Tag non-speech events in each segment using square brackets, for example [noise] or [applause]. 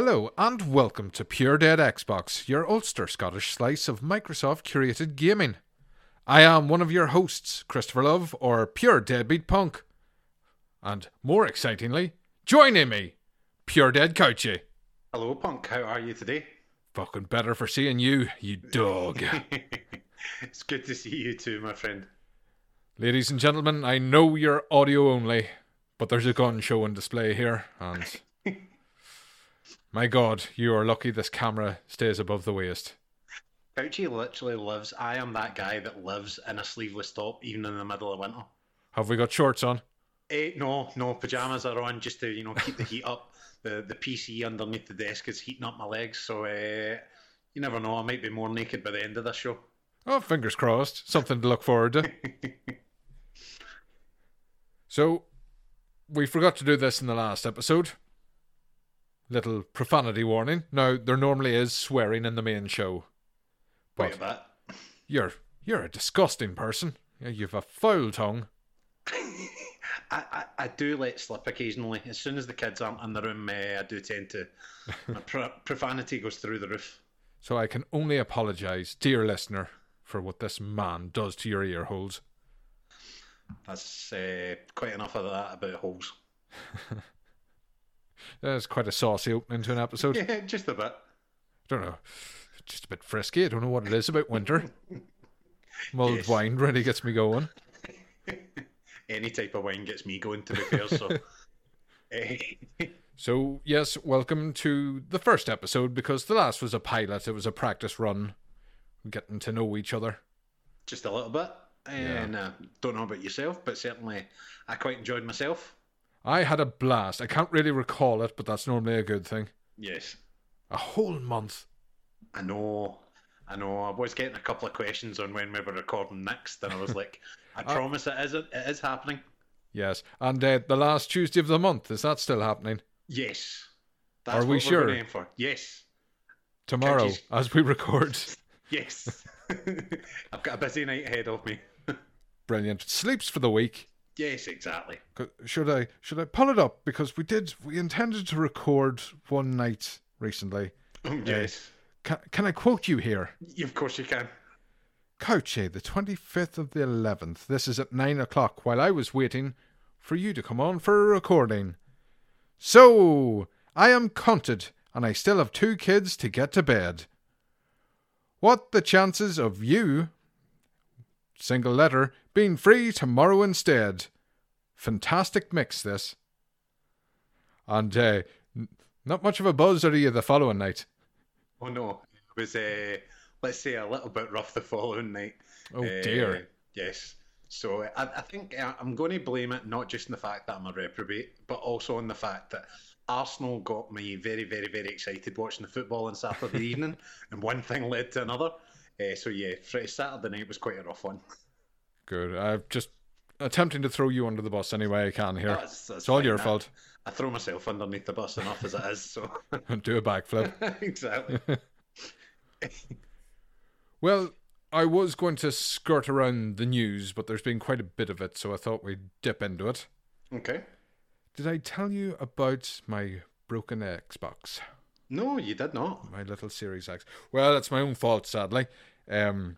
Hello and welcome to Pure Dead Xbox, your Ulster Scottish slice of Microsoft curated gaming. I am one of your hosts, Christopher Love, or Pure Deadbeat Punk. And more excitingly, joining me, Pure Dead Couchy. Hello, Punk. How are you today? Fucking better for seeing you, you dog. [laughs] it's good to see you too, my friend. Ladies and gentlemen, I know you're audio only, but there's a gun show and display here, and my god, you are lucky this camera stays above the waist. Couchy literally lives. I am that guy that lives in a sleeveless top, even in the middle of winter. Have we got shorts on? Eh, no, no, pajamas are on just to you know keep the heat up. [laughs] The the PC underneath the desk is heating up my legs, so uh, you never know. I might be more naked by the end of this show. Oh, fingers crossed. Something to look forward to. [laughs] so, we forgot to do this in the last episode. Little profanity warning. Now, there normally is swearing in the main show. Wait a bit. You're you're a disgusting person. You've a foul tongue. [laughs] I, I, I do let slip occasionally. As soon as the kids aren't in the room, uh, I do tend to. [laughs] pro- profanity goes through the roof. So I can only apologise, dear listener, for what this man does to your ear holes. That's uh, quite enough of that about holes. [laughs] That's quite a saucy opening to an episode. [laughs] Yeah, just a bit. I don't know. Just a bit frisky. I don't know what it is about winter. [laughs] Mulled Yes. wine really gets me going. [laughs] Any type of wine gets me going, to be fair. So, So, yes, welcome to the first episode because the last was a pilot. It was a practice run, getting to know each other. just a little bit. And uh, don't know about yourself, but certainly I quite enjoyed myself. I had a blast. I can't really recall it, but that's normally a good thing. Yes, A whole month. I know. I know. I was getting a couple of questions on when we were recording next, and I was like, I [laughs] promise it is. It is happening. Yes. And uh, the last Tuesday of the month, is that still happening? Yes. That's Are we sure? We're aiming for. Yes. Tomorrow, Couches. as we record. [laughs] Yes. [laughs] I've got a busy night ahead of me. Brilliant. Sleeps for the week. Yes, exactly. Should I should I pull it up because we did we intended to record one night recently. Oh, uh, yes. Can, can I quote you here? Of course you can. Couchy, the 25th of the 11th. This is at 9 o'clock while I was waiting for you to come on for a recording. So, I am counted and I still have two kids to get to bed. What the chances of you, single letter, being free tomorrow instead? Fantastic mix, this. And, uh, n- not much of a buzz are you the following night. Oh no, it was uh, let's say a little bit rough the following night. Oh, Uh, dear. Yes. So I, I think uh, I'm going to blame it not just in the fact that I'm a reprobate, but also in the fact that Arsenal got me very, very, very excited watching the football on Saturday [laughs] evening, and one thing led to another. Uh, so yeah, Friday, Saturday night was quite a rough one. [laughs] Good. I'm just attempting to throw you under the bus any way I can here. That's- that's it's all fine. your I- fault. I throw myself underneath the bus enough as it is. So [laughs] Do a backflip. [laughs] exactly. [laughs] Well, I was going to skirt around the news, but there's been quite a bit of it, so I thought we'd dip into it. Okay. Did I tell you about my broken Xbox? No, you did not. My little Series X. Well, it's my own fault, sadly. Um,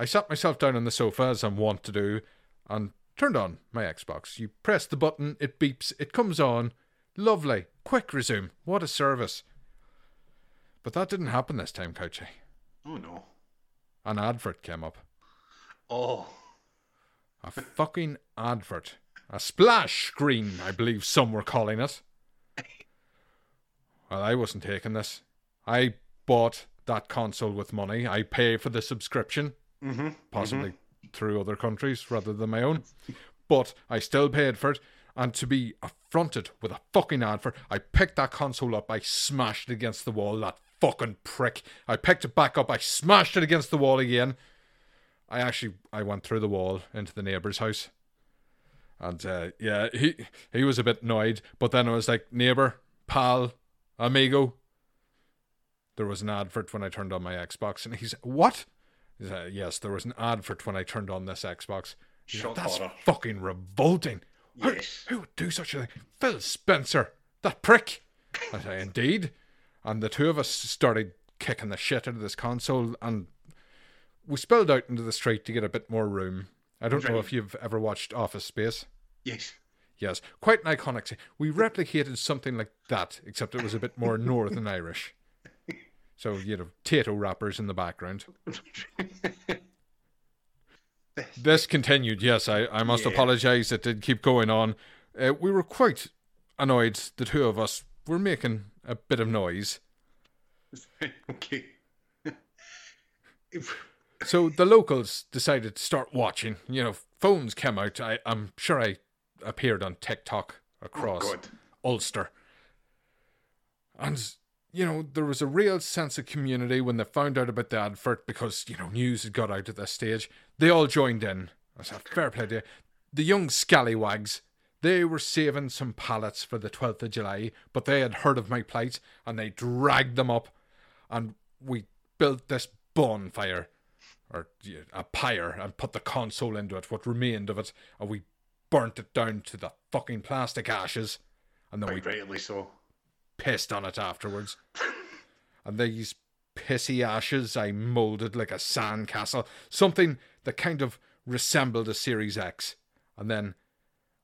I sat myself down on the sofa, as I'm wont to do, and turned on my Xbox. You press the button, it beeps, it comes on. Lovely. Quick resume. What a service. But that didn't happen this time, Couchy. Oh no. An advert came up. Oh, a fucking advert. A splash screen, I believe some were calling it. Well, I wasn't taking this. I bought that console with money. I pay for the subscription, Mm-hmm. possibly through other countries rather than my own. But I still paid for it. And to be affronted with a fucking advert, I picked that console up, I smashed it against the wall, that fucking prick. I picked it back up, I smashed it against the wall again. I actually I went through the wall into the neighbour's house. And uh, yeah, he he was a bit annoyed, but then I was like, neighbour, pal, amigo. There was an advert when I turned on my Xbox, and he's what? Yes, there was an advert when I turned on this Xbox. He's like, That's horror. fucking revolting. Who- Yes. Who, would do such a thing? Phil Spencer, that prick. I say, indeed. And the two of us started kicking the shit out of this console, and we spilled out into the street to get a bit more room. I don't know if you've ever watched Office Space. Yes. Yes, quite an iconic scene. We replicated something like that, except it was a bit more [laughs] Northern Irish. So, you know, Tayto rappers in the background. [laughs] This continued, yes, I, I must Yeah. apologise. It did keep going on. Uh, we were quite annoyed, the two of us were making a bit of noise. [laughs] okay. [laughs] So the locals decided to start watching. You know, phones came out. I, I'm sure I appeared on TikTok across God. Ulster. And, you know, there was a real sense of community when they found out about the advert because, you know, news had got out at this stage. They all joined in. I said, fair play to you. The young scallywags, they were saving some pallets for the 12th of July, but they had heard of my plight and they dragged them up and we built this bonfire or a pyre and put the console into it, what remained of it, and we burnt it down to the fucking plastic ashes. And then we Quite rightly so. Pissed on it afterwards. [laughs] and these pissy ashes I moulded like a sandcastle, something that kind of resembled a Series X. And then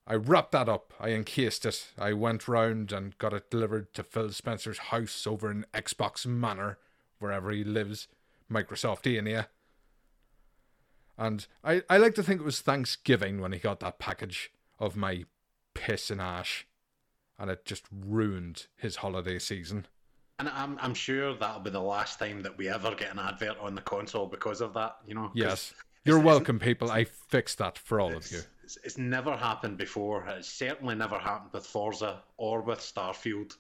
I wrapped that up, I encased it, I went round and got it delivered to Phil Spencer's house over in Xbox Manor, wherever he lives, Microsoft ENA. And I, I like to think it was Thanksgiving when he got that package of my piss and ash and it just ruined his holiday season. And I'm I'm sure that'll be the last time that we ever get an advert on the console because of that. You know. Yes. You're welcome, people. I fixed that for all of you. It's, it's never happened before. It's certainly never happened with Forza or with Starfield.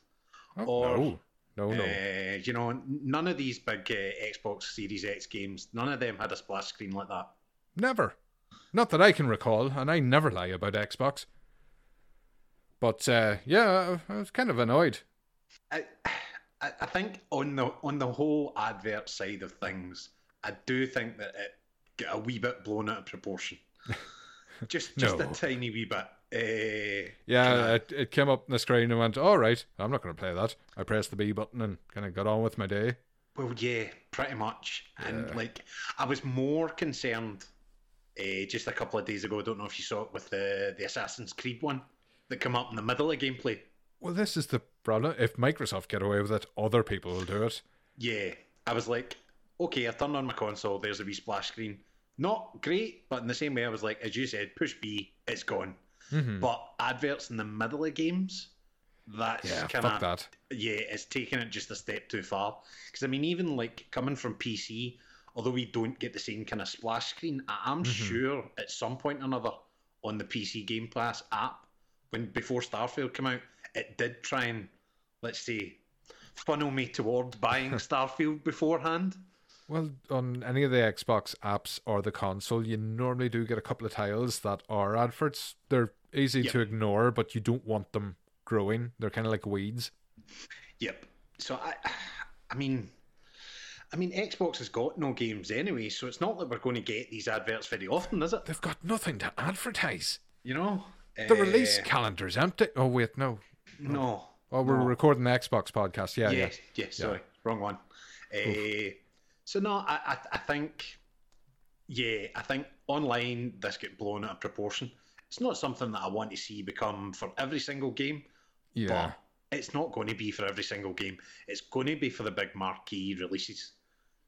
Oh, or, no, no, no. Uh, you know, none of these big uh, Xbox Series X games, none of them had a splash screen like that. Never. Not that I can recall, and I never lie about Xbox. But uh, yeah, I I was kind of annoyed. I, I think on the on the whole advert side of things, I do think that it got a wee bit blown out of proportion. just [laughs] just No. a tiny wee bit. Uh, Yeah, it, it came up on the screen and went, all right, I'm not going to play that. I pressed the B button and kind of got on with my day. Well, yeah, pretty much. And like, I was more concerned uh, just a couple of days ago. I don't know if you saw it with the the Assassin's Creed one that come up in the middle of gameplay. Well, this is the problem. If Microsoft get away with it, other people will do it. Yeah, I was like, okay, I turned on my console. There's a wee splash screen. Not great, but in the same way, I was like, as you said, push B, it's gone. Mhm. But adverts in the middle of games, that's Yeah, kind of that. yeah, it's taking it just a step too far. Because I mean, even like coming from PC, although we don't get the same kind of splash screen, I am sure at some point or another on the PC Game Pass app, when before Starfield came out, it did try and let's say funnel me towards buying [laughs] Starfield beforehand. Well, on any of the Xbox apps or the console, you normally do get a couple of tiles that are adverts. They're easy Yep. to ignore, but you don't want them growing. They're kind of like weeds. Yep. So I, I mean, I mean, Xbox has got no games anyway, so it's not that we're going to get these adverts very often, is it? They've got nothing to advertise. You know, The release calendar is empty. Oh wait, no. No. Oh, we're no. recording the Xbox podcast. Yeah, yeah. yes, yes, sorry, wrong one. Uh, so no, I, I, I think, yeah, I think online this get blown out of proportion. It's not something that I want to see become for every single game, Yeah. but it's not going to be for every single game. It's going to be for the big marquee releases.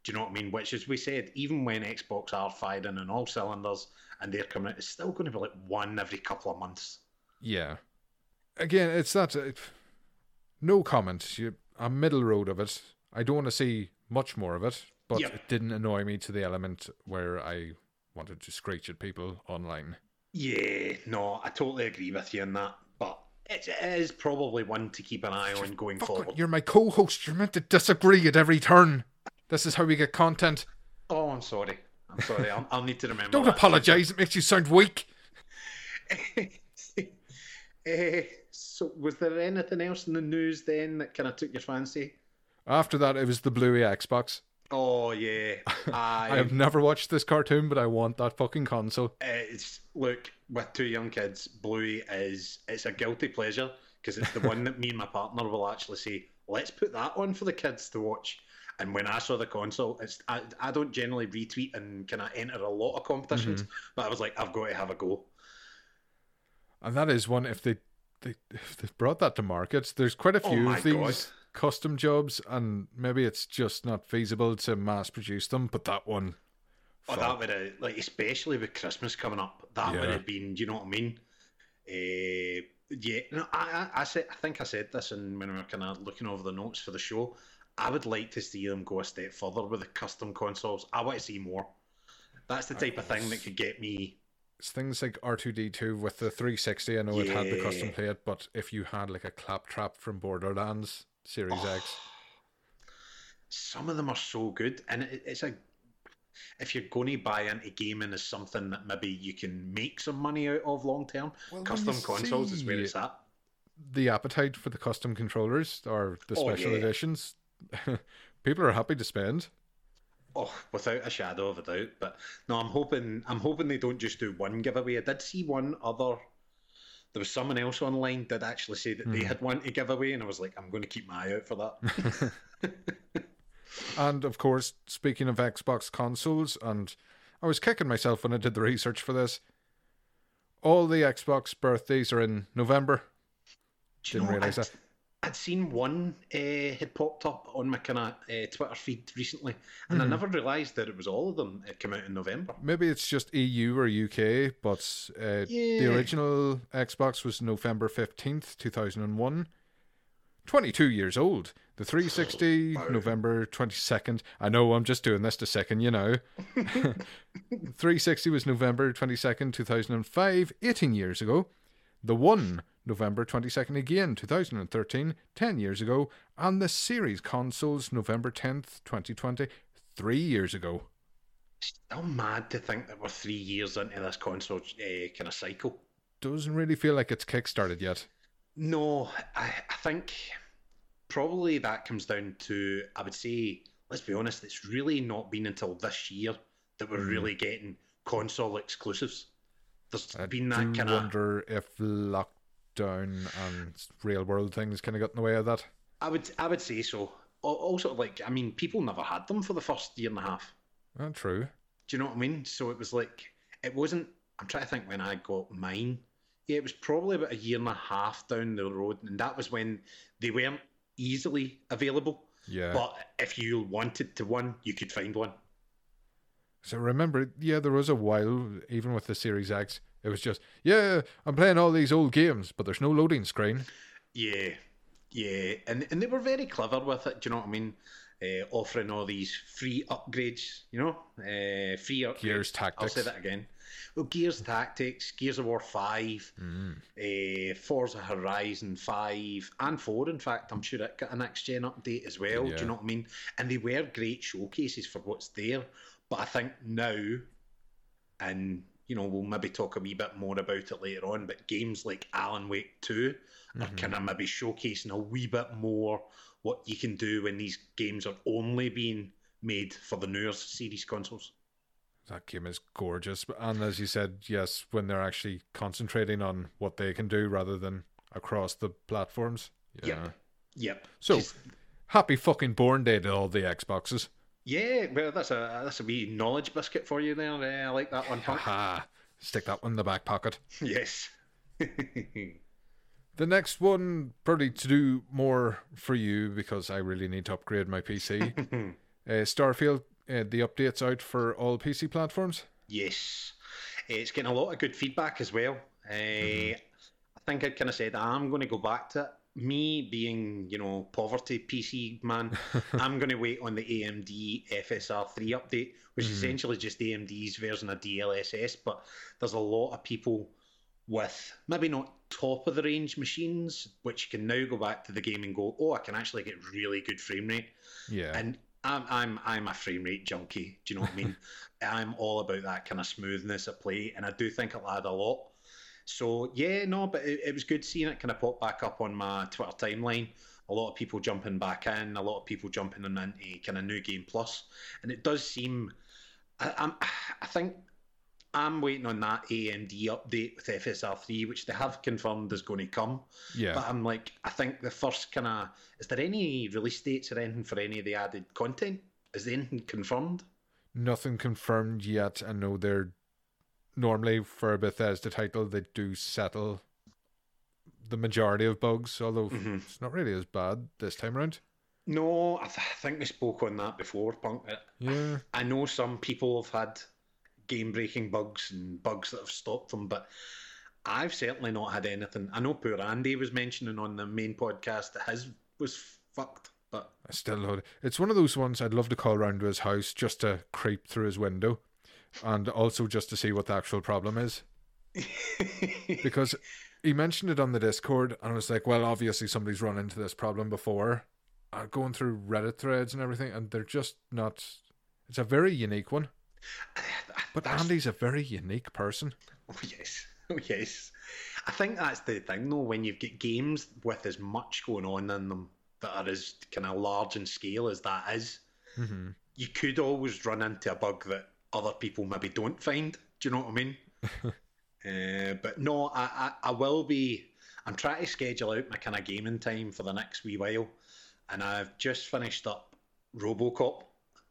Do you know what I mean? Which, as we said, even when Xbox are firing on all cylinders and they're coming out, it's still going to be like one every couple of months. Yeah. Again, it's not. Uh, no comment. You, a middle road of it. I don't want to see much more of it, but Yep. it didn't annoy me to the element where I wanted to screech at people online. Yeah, no, I totally agree with you on that. But it, is probably one to keep an eye on going Fuck, forward. you're my co-host. You're meant to disagree at every turn. This is how we get content. Oh, I'm sorry. I'm sorry. I'll, I'll need to remember. Don't apologise. It makes you sound weak. [laughs] Eh, so, was there anything else in the news then that kind of took your fancy? After that, it was the Bluey Xbox. Oh yeah, [laughs] I I, have never watched this cartoon, but I want that fucking console. It's look with two young kids. Bluey is it's a guilty pleasure because it's the one that me and my partner will actually say, "Let's put that on for the kids to watch." And when I saw the console, it's I, I don't generally retweet and kind of enter a lot of competitions, but I was like, I've got to have a go. And that is one if they they if they brought that to market. There's quite a Oh few my of these God. custom jobs, and maybe it's just not feasible to mass produce them. But that one, Oh, fuck. that would have like especially with Christmas coming up, that would have been. Do you know what I mean? Uh, yeah, no, I, I, I said, I think I said this, and when we were kind of looking over the notes for the show, I would like to see them go a step further with the custom consoles. I want to see more. That's the type of thing that could get me. it's things like R two D two with the 360. I know it had the custom Yeah. plate, but if you had like a claptrap from Borderlands Series Oh. X, [sighs] Some of them are so good, and it, it's a. If you're going to buy into gaming as something that maybe you can make some money out of long term, Well, custom consoles is where see- it's at. the appetite for the custom controllers or the Oh, special yeah. editions, [laughs] people are happy to spend. Oh, without a shadow of a doubt. But no, I'm hoping I'm hoping they don't just do one giveaway. I did see one other. There was someone else online that actually said that they Hmm. had one to give away, and I was like, I'm going to keep my eye out for that. [laughs] And of course, speaking of Xbox consoles, and I was kicking myself when I did the research for this. All the Xbox birthdays are in November. Didn't know, I'd, that. I'd seen one uh, had popped up on my kind of uh, Twitter feed recently, and I Mhm. never realised that it was all of them had come out in November. Maybe it's just EU or UK, but uh, the original Xbox was November 15th, 2001. 22 years old. The 360, Wow. November 22nd. I know I'm just doing this to second, you know. [laughs] [laughs] 360 was November 22nd, 2005, 18 years ago. The One, November 22nd again, 2013, 10 years ago. And the Series consoles, November 10th, 2020, three years ago. Still mad to think that we're three years into this console uh, kind of cycle. Doesn't really feel like it's kickstarted yet. No, I, I think probably that comes down to I would say, let's be honest, it's really not been until this year that we're Mm. really getting console exclusives. There's I been that kind of wonder if lockdown and real world things kind of got in the way of that. I would I would say so. Also, like I mean, people never had them for the first year and a half. Oh, true. Do you know what I mean? So it was like it wasn't. I'm trying to think when I got mine. Yeah, it was probably about a year and a half down the road, and that was when they weren't easily available. Yeah. But if you wanted to one, you could find one. So remember, yeah, there was a while, even with the Series X, it was just, yeah, I'm playing all these old games, but there's no loading screen. Yeah, yeah, and and they were very clever with it. Do you know what I mean? Uh, offering all these free upgrades, you know, uh, free upgrades. Gears Tactics. I'll say that again. Well, Gears Tactics, Gears of War Five, Mm. uh, Forza Horizon 5 and 4, in fact, I'm sure it got a next gen update as well. Do you know what I mean? And they were great showcases for what's there. But I think now, and you know, we'll maybe talk a wee bit more about it later on, but games like Alan Wake 2 are Mhm. kind of maybe showcasing a wee bit more what you can do when these games are only being made for the newer series consoles. That game is gorgeous. And as you said, yes, when they're actually concentrating on what they can do rather than across the platforms. Yeah. Yep. Yep. So, Just- happy fucking born day to all the Xboxes. Yeah, well, that's a that's a wee knowledge biscuit for you there. Uh, I like that one. Haha. Stick that one in the back pocket. [laughs] yes. [laughs] The next one, probably to do more for you because I really need to upgrade my PC. [laughs] uh, Starfield uh, the updates out for all PC platforms? Yes, it's getting a lot of good feedback as well. Uh, I think I kind of said I'm going to go back to it. Me being, you know, poverty PC man, [laughs] I'm going to wait on the AMD FSR 3 update, which hmm. is essentially just AMD's version of DLSS. But there's a lot of people with maybe not top of the range machines, which can now go back to the game and go, oh, I can actually get really good frame rate. Yeah. And I'm I'm I'm a frame rate junkie. Do you know what I mean? [laughs] I'm all about that kind of smoothness of play, and I do think it'll add a lot. So yeah, no, but it, it was good seeing it kind of pop back up on my Twitter timeline. A lot of people jumping back in, a lot of people jumping in into kind of new game plus, and it does seem. I, I'm, I think I'm waiting on that AMD update with FSR3, which they have confirmed is going to come. yeah. But I'm like, I think the first kind of is there any release dates or anything for any of the added content? Is there anything confirmed? Nothing confirmed yet. I know they're normally for a Bethesda title they do settle the majority of bugs, although Mhm. it's not really as bad this time around. No, I, th- I think we spoke on that before, Punk. Yeah. I know some people have had game breaking bugs and bugs that have stopped them, but I've certainly not had anything. I know poor Andy was mentioning on the main podcast that his was fucked, but I still love it. It's one of those ones I'd love to call round to his house just to creep through his window and also just to see what the actual problem is. [laughs] Because he mentioned it on the Discord and I was like, well, obviously somebody's run into this problem before. Uh, going through Reddit threads and everything, and they're just not. It's a very unique one. But That's- Andy's a very unique person. Oh yes, [laughs] oh yes. I think that's the thing though. When you've got games with as much going on in them that are as kind of large in scale as that is, hmm you could always run into a bug that other people maybe don't find. Do you know what I mean? uh, [laughs] but no, I, I I will be. I'm trying to schedule out my kind of gaming time for the next wee while, and I've just finished up RoboCop.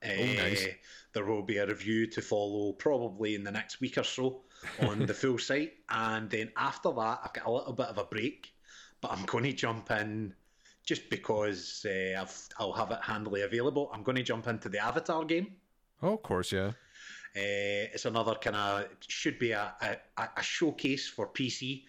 Uh, nice. There will be a review to follow probably in the next week or so on the [laughs] full site, and then after that, I've got a little bit of a break, but I'm going to jump in just because uh, I've, I'll have it handily available. I'm going to jump into the Avatar game. Oh, of course, yeah. Uh, it's another kind of should be a, a, a showcase for PC,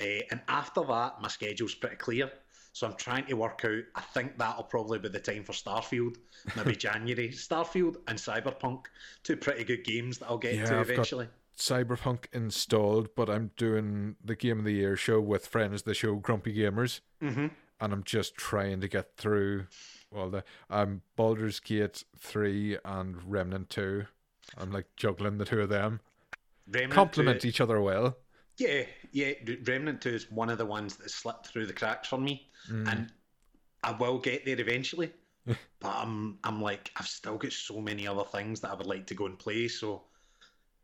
uh, and after that, my schedule's pretty clear. So I'm trying to work out. I think that'll probably be the time for Starfield, maybe [laughs] January. Starfield and Cyberpunk, two pretty good games that I'll get Yeah, to I've got- eventually. Cyberpunk installed, but I'm doing the Game of the Year show with friends, the show Grumpy Gamers, hmm and I'm just trying to get through all the um Baldur's Gate three and Remnant two. I'm like juggling the two of them. Remnant Complement 2, each other well. yeah, yeah. Remnant Two is one of the ones that slipped through the cracks for me, Mm. and I will get there eventually. [laughs] but I'm, I'm like, I've still got so many other things that I would like to go and play. So,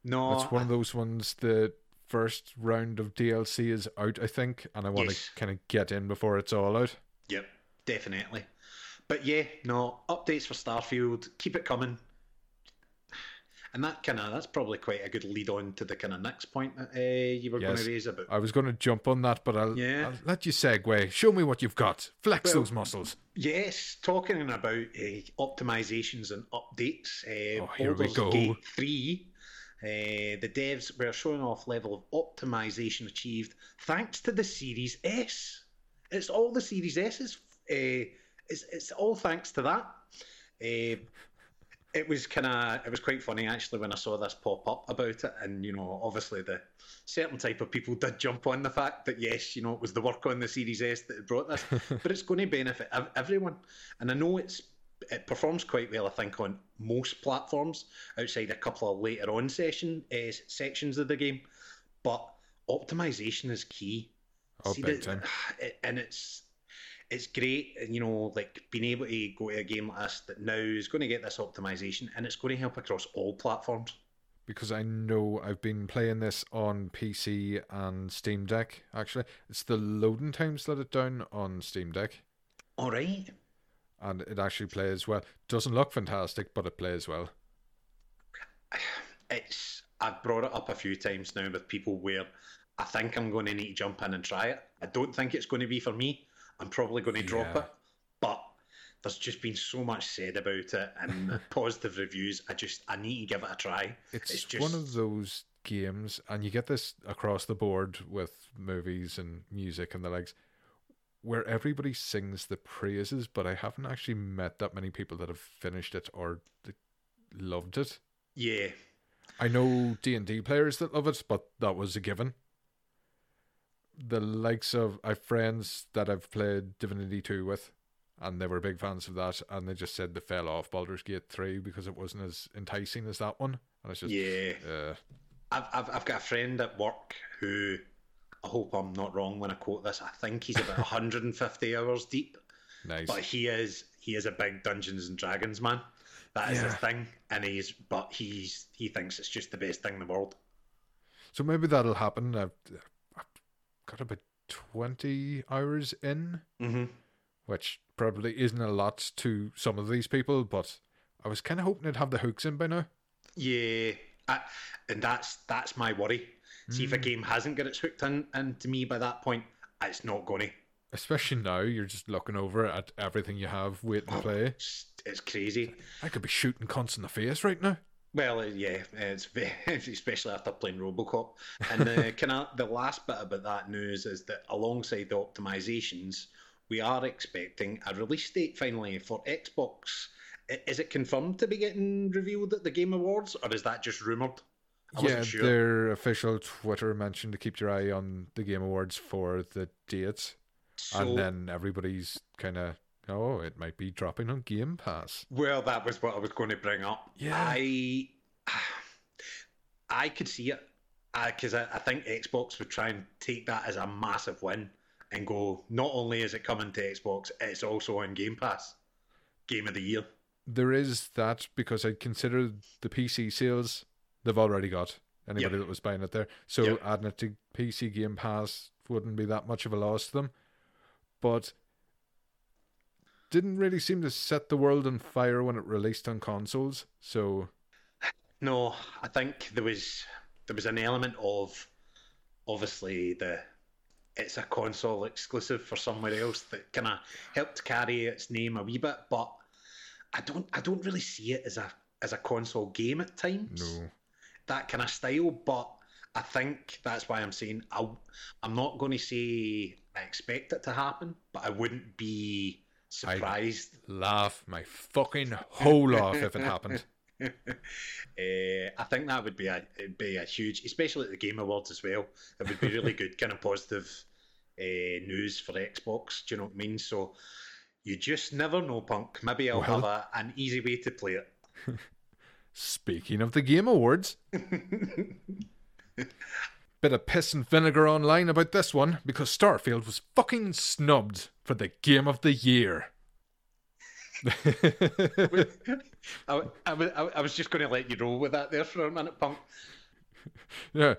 no, It's one of those ones. The first round of DLC is out, I think, and I want Yes. to kind of get in before it's all out. Yep, definitely. But yeah, no updates for Starfield. Keep it coming. And that kind of that's probably quite a good lead on to the kind of next point that uh, you were going to raise about. I was going to jump on that, but I'll, Yeah. I'll let you segue. Show me what you've got. Flex Well- those muscles. Yes, talking about uh, optimizations and updates. Uh, Oh, here we go. Gate 3, uh, the devs were showing off level of optimization achieved thanks to the Series S. It's all the Series S's. Uh, it's, it's all thanks to that. Uh, it was kind of it was quite funny actually when I saw this pop up about it, and you know, obviously the certain type of people did jump on the fact that yes, you know, it was the work on the Series S that brought this, [laughs] but it's going to benefit everyone, and I know it's it performs quite well. I think on most platforms outside a couple of later on session uh, sections of the game, but optimization is key. Oh, big the- time. [sighs] it- and it's it's great, and you know, like being able to go to a game like this that now is going to get this optimization, and it's going to help across all platforms. because I know I've been playing this on PC and Steam Deck. Actually, it's the loading times let it down on Steam Deck, All right. and it actually plays well. Doesn't look fantastic, but it plays well. [sighs] It's I've brought it up a few times now with people where I think I'm going to need to jump in and try it. I don't think it's going to be for me. I'm probably going to drop Yeah. it, but there's just been so much said about it and [laughs] positive reviews. I just I need to give it a try. It's, It's just one of those games, and you get this across the board with movies and music and the likes, where everybody sings the praises, but I haven't actually met that many people that have finished it or loved it. yeah. I know D and D players that love it, but that was a given. The likes of I've friends that I've played Divinity two with, and they were big fans of that, and they just said they fell off Baldur's Gate three because it wasn't as enticing as that one, and it's just Yeah. uh, I've, I've I've got a friend at work who I hope I'm not wrong when I quote this. I think he's about 150 hours deep, nice. but he is he is a big Dungeons and Dragons man. That is his thing, and he's but he's he thinks it's just the best thing in the world. So maybe that'll happen. I've got about twenty hours in, Mm-hmm. which probably isn't a lot to some of these people, but I was kind of hoping it'd have the hooks in by now. Yeah, I, and that's that's my worry. See if a game hasn't got its hooked in into me by that point, it's not going to. Especially now, you're just looking over at everything you have waiting to play. It's, it's crazy. I could be shooting cunts in the face right now. Well, yeah, it's ve- [laughs] especially after playing RoboCop. And the [laughs] kind of the last bit about that news is that alongside the optimizations, we are expecting a release date finally for Xbox. Is it confirmed to be getting revealed at the Game Awards, or is that just rumored? I yeah, wasn't sure. their official Twitter mentioned to keep your eye on the Game Awards for the dates, So, and then everybody's kind of, oh, it might be dropping on Game Pass. well, that was what I was going to bring up. Yeah. I, [sighs] I could see it because I, I think Xbox would try and take that as a massive win and go. Not only is it coming to Xbox, it's also on Game Pass, Game of the Year. There is that because I consider the PC sales they've already got anybody Yep. that was buying it there. So Yep. adding it to PC Game Pass wouldn't be that much of a loss to them. But didn't really seem to set the world on fire when it released on consoles. So No, I think there was there was an element of obviously the it's a console exclusive for somewhere else that kind of helped carry its name a wee bit, but I don't I don't really see it as a as a console game at times. no. that kind of style. But I think that's why I'm saying I, I'm not going to say I expect it to happen, but I wouldn't be surprised. Laugh my fucking hole off if it happened. uh, [laughs] I think that would be a it'd be a huge, especially at the Game Awards as well. It would be really [laughs] good, kind of positive uh, news for Xbox. Do you know what I mean? So you just never know, punk. Maybe I'll Well- have a, an easy way to play it. [laughs] Speaking of the Game Awards, bit of piss and vinegar online about this one because Starfield was fucking snubbed for the Game of the Year. [laughs] I, I, was- I, I was just going to let you roll with that there for a minute, punk. [laughs] yeah,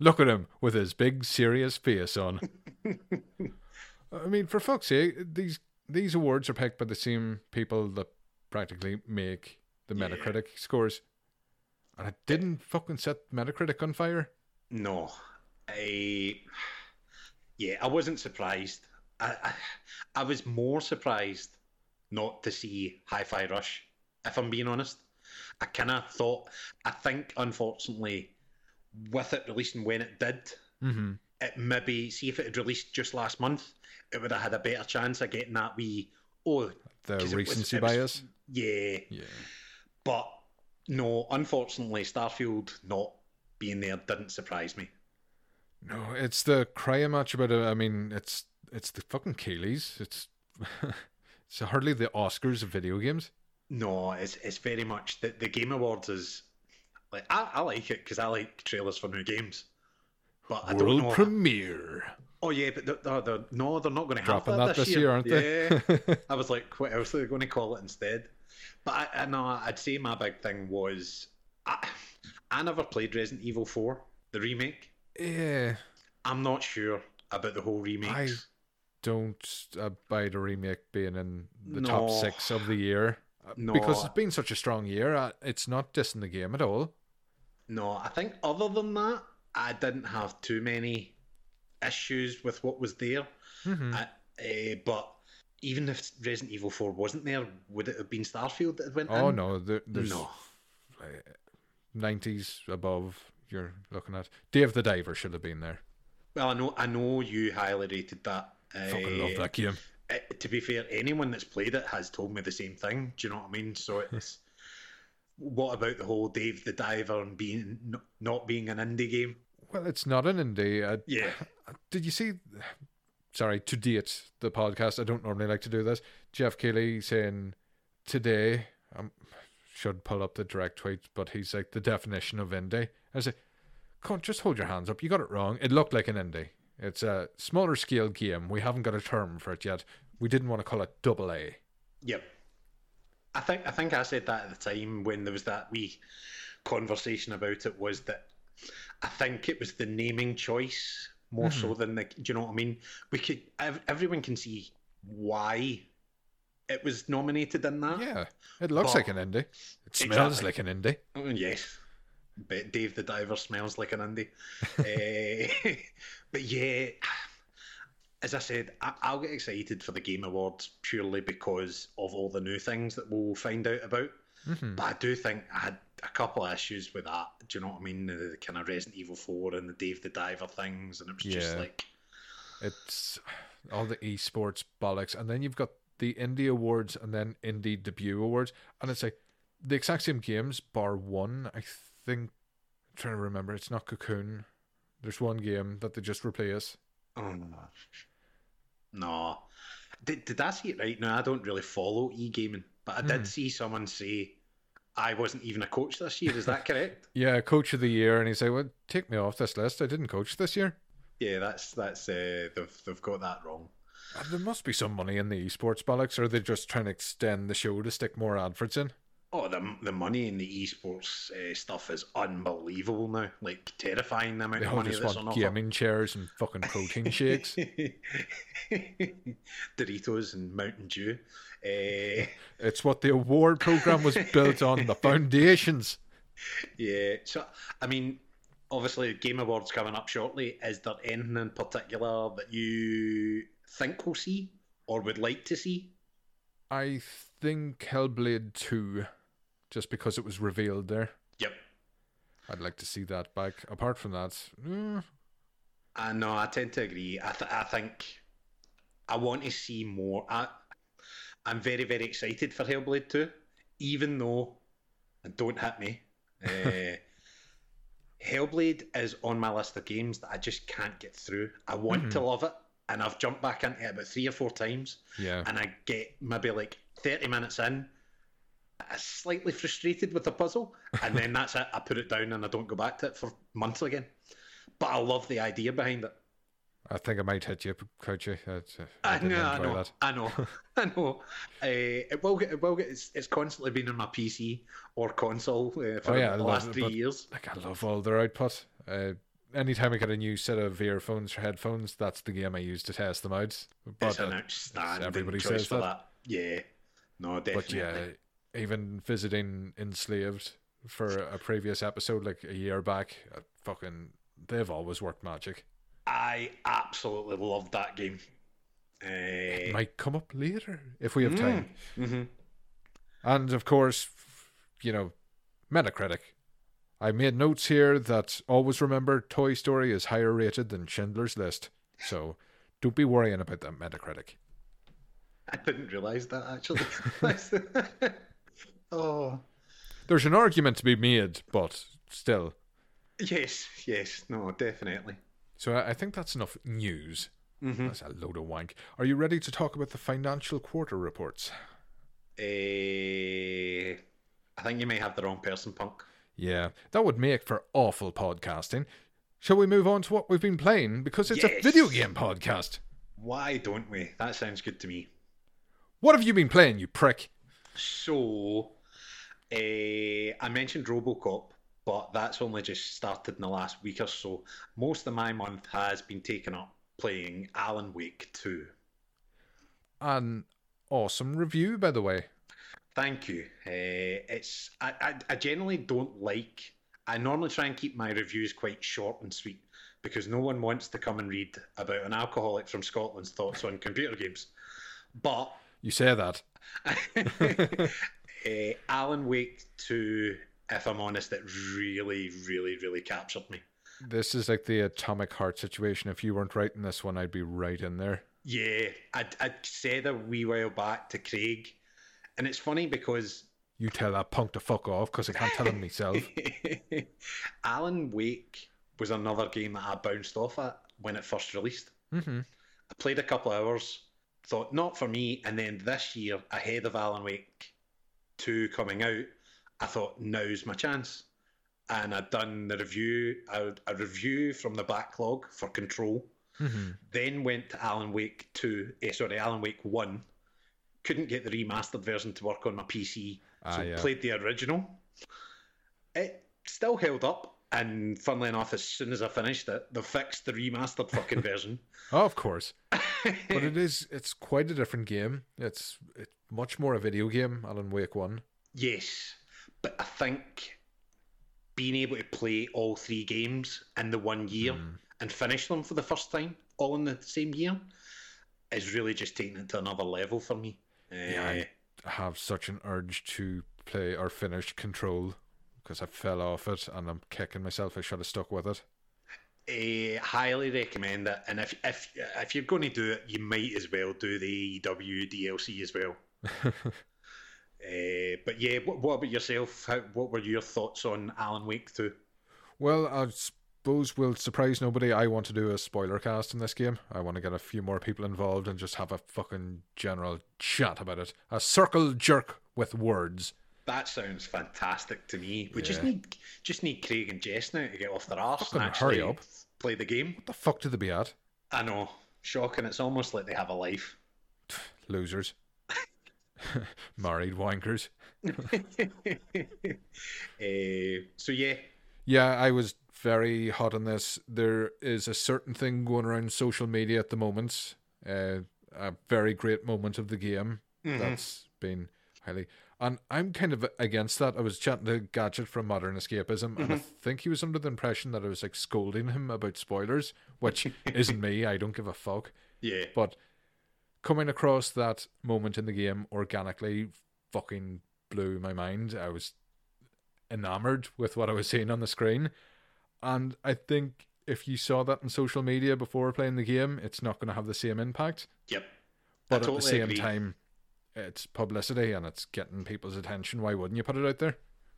look at him with his big serious face on. [laughs] I mean, for fuck's sake, these these awards are picked by the same people that practically make the Yeah. Metacritic scores, and it didn't fucking set Metacritic on fire. No, I yeah, I wasn't surprised. I, I I was more surprised not to see Hi-Fi Rush. If I'm being honest, I kind of thought. I think unfortunately, with it releasing when it did, Mm-hmm. it maybe see if it had released just last month, it would have had a better chance of getting that wee oh The it was- recency was- bias. Yeah, Yeah. but no, unfortunately, Starfield not being there didn't surprise me. No, it's the crying match about it. I mean, it's it's the fucking Keighleys. It's [laughs] it's hardly the Oscars of video games. No, it's it's very much the the Game Awards is like I, I like it because I like trailers for new games, but I don't World know. premiere. oh yeah, but they're, they're, they're- no, they're not going to have that, that this year, aren't they? [laughs] I was like, what else are they going to call it instead? But I, I know I'd say my big thing was I I never played Resident Evil Four, the remake. yeah, I'm not sure about the whole remake. I don't uh, buy the remake being in the No. top six of the year uh, No. because it's been such a strong year. Uh, it's not dissing the game at all. No, I think other than that, I didn't have too many issues with what was there. Mhm. I, eh, but even if Resident Evil Four wasn't there, would it have been Starfield that went Oh in? no, there, there's no. Nineties above. You're looking at Dave the Diver should have been there. Well, I know, I know you highly rated that. Fucking Uh, love that game. uh, to be fair, anyone that's played it has told me the same thing. Do you know what I mean? So [laughs] it's what about the whole Dave the Diver and being not being an indie game? Well, it's not an indie. Uh, Yeah, Did you see? Sorry, to date the podcast. I don't normally like to do this. Geoff Keighley saying today. I should pull up the direct tweet, but he's like the definition of indie. I "Come on, just hold your hands up. You got it wrong. It looked like an indie. It's a smaller scale game. We haven't got a term for it yet. We didn't want to call it double A. yep. I think I think I said that at the time when there was that wee conversation about it. Was that I think it was the naming choice more so hmm. than the. Do you know what I mean? We could everyone can see why it was nominated in that. Yeah, it looks But- like an indie. It smells Exactly. like an indie. Oh, yes. Bet Dave the Diver smells like an indie. [laughs] Eh, [laughs] but yeah, as I said, I, I'll get excited for the Game Awards purely because of all the new things that we'll find out about. Mhm. But I do think I had a couple of issues with that. Do you know what I mean? The, kind of Resident Evil 4 and the Dave the Diver things, and it was just like, It's all the esports bollocks, and then you've got the indie awards and then indie debut awards, and it's like the exact same games, bar one. I think. I'm trying to remember, it's not Cocoon. There's one game that they just replace. oh no. No. Did, did I see it right? No, I don't really follow e gaming, but I Hmm. did see someone say I wasn't even a coach this year. Is that correct? [laughs] Yeah, coach of the year, and he's like, "Well, take me off this list. I didn't coach this year." yeah, that's that's uh, they've they've got that wrong. Uh, There must be some money in the esports bollocks, or they're just trying to extend the show to stick more adverts in. Oh, the the money in the esports uh, stuff is unbelievable now. Like terrifying the amount They of money just that's on want offer. gaming chairs and fucking protein [laughs] shakes. [laughs] Doritos and Mountain Dew. Uh, [laughs] It's what the award program was built on. The foundations. yeah. So I mean, obviously, Game Awards coming up shortly. Is there anything in particular that you think we'll see or would like to see? I think Hellblade 2, just because it was revealed there. Yep. I'd like to see that back. Apart from that, mm, I know. I tend to agree. I, th- I think I want to see more. I, I'm very, very excited for Hellblade 2, even though, and don't hit me, uh, [laughs] Hellblade is on my list of games that I just can't get through. I want to love it, and I've jumped back into it about three or four times, yeah. and I get maybe like 30 minutes in. I'm slightly frustrated with the puzzle, and then [laughs] that's it. I put it down and I don't go back to it for months again. But I love the idea behind it. I think I might hit you, Couchy. I, I didn't know, I know. I know, [laughs] I know. Uh, it will get, it will get. It's, it's constantly been on my PC or console uh, for Oh, yeah, the last three years. Like, I love all their output. Uh, anytime I get a new set of earphones or headphones, that's the game I use to test them out. But, it's an uh, outstanding everybody choice says for that. that. Yeah, no, but yeah, even visiting Enslaved for a previous episode, like a year back, uh, fucking, they've always worked magic. I absolutely love that game. Uh, Might come up later if we have time. hmm And of course, you know, Metacritic. I made notes here that always remember Toy Story is higher rated than Schindler's List. So don't be worrying about that Metacritic. I didn't realise that actually. [laughs] oh, There's an argument to be made, but still. yes, yes, no, definitely. So I think that's enough news. hmm That's a load of wank. Are you ready to talk about the financial quarter reports? Uh, I think you may have the wrong person, Punk. Yeah, that would make for awful podcasting. Shall we move on to what we've been playing? Because it's a video game podcast. Why don't we? That sounds good to me. What have you been playing, you prick? So, uh, I mentioned Robocop, but that's only just started in the last week or so. Most of my month has been taken up playing Alan Wake 2. An awesome review, by the way. Thank you. Uh, it's I, I, I generally don't like. I normally try and keep my reviews quite short and sweet because no one wants to come and read about an alcoholic from Scotland's thoughts on computer games. But You say that. uh, [laughs] Alan Wake 2, if I'm honest, it really, really, really captured me. This is like the atomic heart situation. If you weren't writing this one, I'd be right in there. Yeah, I I said a wee while back to Craig, and it's funny because You tell that punk to fuck off because I can't tell him myself. [laughs] Alan Wake was another game that I bounced off at when it first released. hmm I played a couple of hours, thought not for me, and then this year, ahead of Alan Wake 2 coming out, I thought now's my chance. And I'd done the review, a, a review from the backlog for Control, hmm then went to Alan Wake 2, eh, sorry, Alan Wake 1. Couldn't get the remastered version to work on my PC, Ah, so yeah. played the original. It still held up, and funnily enough, as soon as I finished it, they fixed the remastered fucking [laughs] version. Oh, of course. [laughs] But it is, it's quite a different game. It's, it's much more a video game, Alan Wake 1. Yes, but I think being able to play all three games in the one year Mm. and finish them for the first time, all in the same year, is really just taking it to another level for me. Yeah, Eh, I have such an urge to play or finish Control because I fell off it and I'm kicking myself. I should have stuck with it. eh, highly recommend it, and if if if you're going to do it, you might as well do the AWE DLC as well. Uh, [laughs] but yeah, what, what about yourself? How, what were your thoughts on Alan Wake 2? Well, I suppose we'll surprise nobody. I want to do a spoiler cast in this game. I want to get a few more people involved and just have a fucking general chat about it. A circle jerk with words. That sounds fantastic to me. We just need just need Craig and Jess now to get off their arse and actually hurry up. play the game. What the fuck do they be at? I know, shocking. It's almost like they have a life. [sighs] Losers. [laughs] Married wankers. uh, [laughs] so yeah, Yeah, I was very hot on this. There is a certain thing going around social media at the moment. Uh, a very great moment of the game Mhm. that's been highly. And I'm kind of against that. I was chatting to Gadget from Modern Escapism, and I think he was under the impression that I was like scolding him about spoilers, which [laughs] isn't me. I don't give a fuck. yeah, But coming across that moment in the game organically fucking blew my mind. I was enamored with what I was seeing on the screen. And I think if you saw that on social media before playing the game, it's not going to have the same impact. yep. But I at the same agree. time, it's publicity and it's getting people's attention. Why wouldn't you put it out there?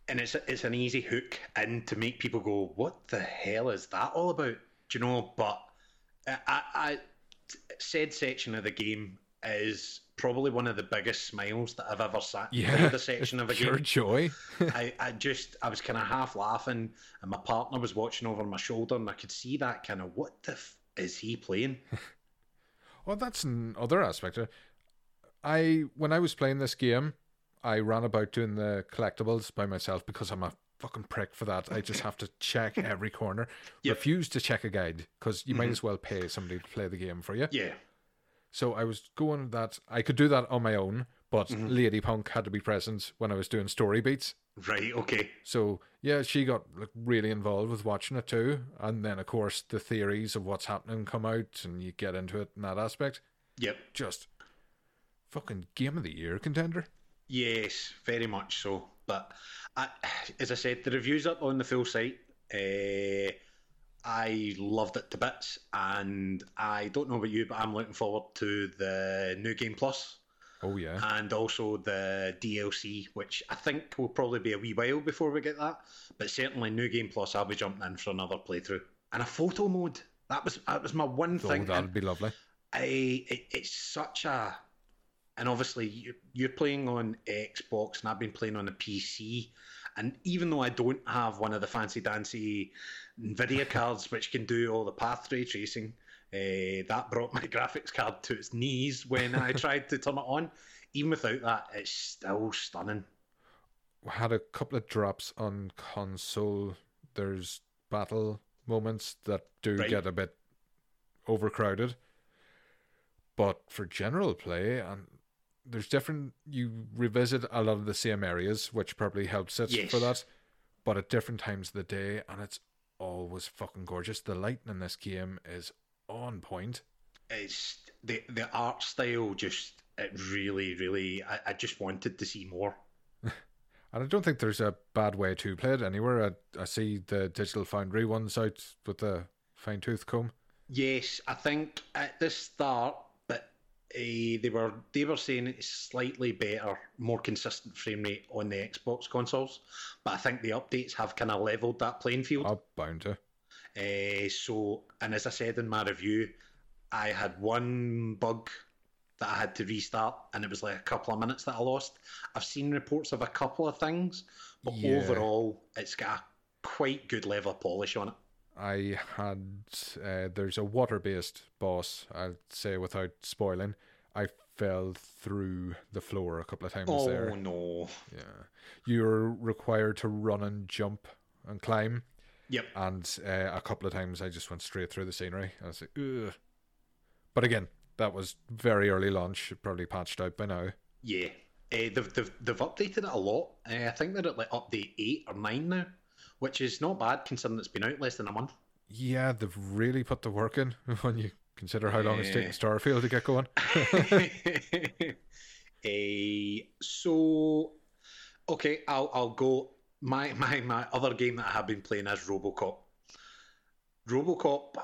and it's it's an easy hook in to make people go, "What the hell is that all about?" Do you know? But I, I, I said section of the game is probably one of the biggest smiles that I've ever sat Yeah, played the section of a [laughs] pure game. joy. [laughs] I, I just I was kind of half laughing, and my partner was watching over my shoulder, and I could see that kind of what the f- is he playing? [laughs] Well, that's another aspect. Uh, I when I was playing this game, I ran about doing the collectibles by myself because I'm a fucking prick for that. I just have to check every corner. Yep. Refuse to check a guide because you might mm-hmm. as well pay somebody to play the game for you. Yeah, So I was going that I could do that on my own, but Lady Punk had to be present when I was doing story beats. right, okay, So yeah, she got like really involved with watching it too, and then of course the theories of what's happening come out, and you get into it in that aspect. yep, Just fucking game of the year contender. yes, very much so. But I, as I said, the reviews up on the full site. Uh, I loved it to bits, and I don't know about you, but I'm looking forward to the new game plus. Oh yeah, and also the DLC, which I think will probably be a wee while before we get that. But certainly, New Game Plus, I'll be jumping in for another playthrough. And a photo mode. That was that was my one oh thing. Oh that'd and be lovely. I it, it's such a, and obviously you, you're playing on Xbox, and I've been playing on the PC. And even though I don't have one of the fancy dancy Nvidia cards which can do all the path ray tracing, uh, that brought my [laughs] graphics card to its knees when I tried to turn it on. Even without that, it's still stunning. Had a couple of drops on console. There's battle moments that do Right. get a bit overcrowded, but for general play and there's different. You revisit a lot of the same areas, which probably helps it Yes. for that. But at different times of the day, and it's always fucking gorgeous. The lighting in this game is on point. It's the the art style just it really, really, I, I just wanted to see more. [laughs] And I don't think there's a bad way to play it anywhere. I, I see the Digital Foundry ones out with the fine tooth comb. Yes, I think at the start, uh, they were they were saying it's slightly better, more consistent frame rate on the Xbox consoles. But I think the updates have kind of leveled that playing field. I'm bound to. Uh, so, and as I said in my review, I had one bug that I had to restart, and it was like a couple of minutes that I lost. I've seen reports of a couple of things, but Yeah. overall, it's got a quite good level of polish on it. I had uh, there's a water based boss. I'd say without spoiling. I fell through the floor a couple of times Oh there. Oh no! Yeah, you're required to run and jump and climb, Yep. and uh, a couple of times I just went straight through the scenery. I was like, Ugh. but again, that was very early launch. Probably patched out by now. Yeah. Uh, they've, they've, they've updated it a lot. Uh, I think they're at like update 8 or 9 now, which is not bad considering it's been out less than a month. Yeah, they've really put the work in [laughs] when you consider how long it's Yeah. taken Starfield to get going. uh, [laughs] so, okay, I'll, I'll go. My, my, my other game that I have been playing is Robocop. Robocop,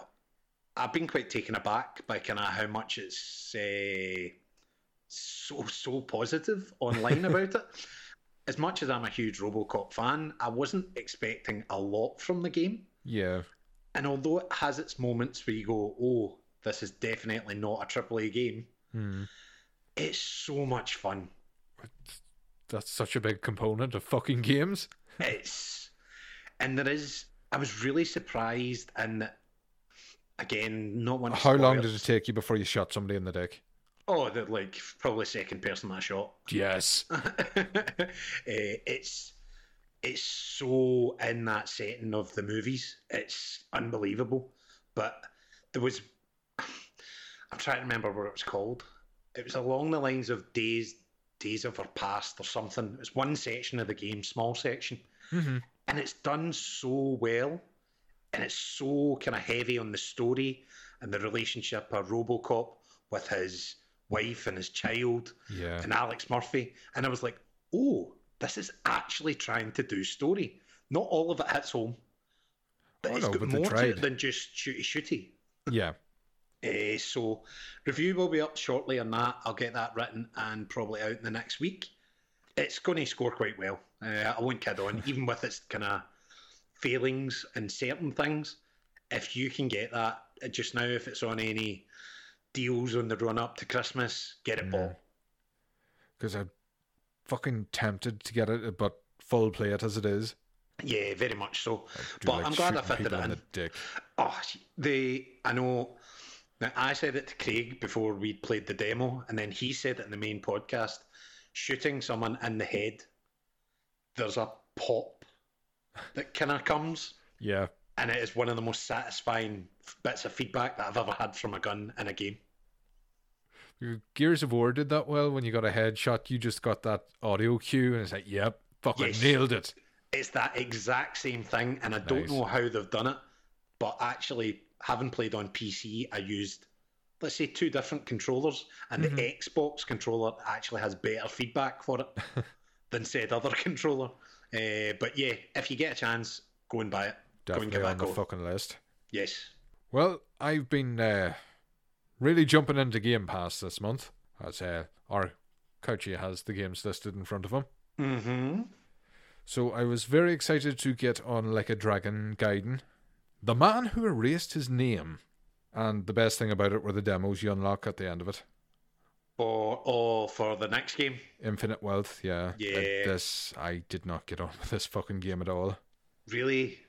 I've been quite taken aback by kind of how much it's uh, so, so positive online [laughs] about it. As much as I'm a huge Robocop fan, I wasn't expecting a lot from the game. Yeah, And although it has its moments where you go, oh, this is definitely not a AAA game, hmm. it's so much fun. that's such a big component of fucking games. It's and there is. I was really surprised, and again, not one. How long did it take you before you shot somebody in the dick? Oh, the like probably second person I shot. Yes. uh, [laughs] it's it's so in that setting of the movies. It's unbelievable. But there was. I'm trying to remember what it was called. It was along the lines of Days Days of Our Past or something. It's one section of the game, small section. hmm and it's done so well and it's so kind of heavy on the story and the relationship of robocop with his wife and his child Yeah. and alex murphy and i was like oh this is actually trying to do story not all of it hits home but Oh, it's no, got more to it than just shooty shooty Yeah. uh, [laughs] so review will be up shortly on that. I'll get that written and probably out in the next week. It's going to score quite well. Uh, I won't kid on, [laughs] even with its kind of failings and certain things. If you can get that uh, just now, if it's on any deals on the run up to Christmas, get it bought. Because I'm fucking tempted to get it, but full play it as it is. Yeah, very much so. But like I'm glad I fitted it in in. the dick. Ah, oh, they. I know. Now, I said it to Craig before we played the demo, and then he said it in the main podcast. Shooting someone in the head, there's a pop that kind of comes, Yeah. And it is one of the most satisfying bits of feedback that I've ever had from a gun in a game. Gears of War did that well when you got a headshot. You just got that audio cue, and it's like, yep, fucking Yes. nailed it. It's that exact same thing, and I don't know how they've done it, but actually, having played on PC, I used, let's say, two different controllers, and Mhm. the Xbox controller actually has better feedback for it [laughs] than said other [laughs] controller. Uh, but yeah, if you get a chance, go and buy it. Definitely on the go. fucking list. Yes. Well, I've been uh, really jumping into Game Pass this month, as uh, our Couchy has the games listed in front of him. Mm-hmm. So I was very excited to get on Like a Dragon Gaiden. The man who erased his name. And the best thing about it were the demos you unlock at the end of it. For oh, for the next game. Infinite Wealth, yeah. Yeah. This, I did not get on [laughs] with this fucking game at all. Really?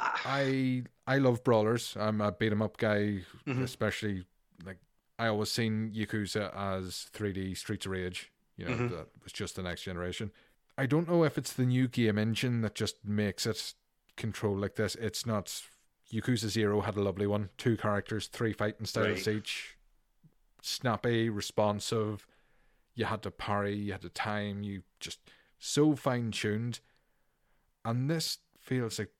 I I love brawlers. I'm a beat 'em up guy, Mhm. especially like I always seen Yakuza as 3D Streets of Rage. You know, Mhm. that was just the next generation. I don't know if it's the new game engine that just makes it control like this. It's not. Yakuza Zero had a lovely one. Two characters, three fighting styles Right. each. Snappy, responsive. You had to parry, you had to time, you just so fine tuned. And this feels like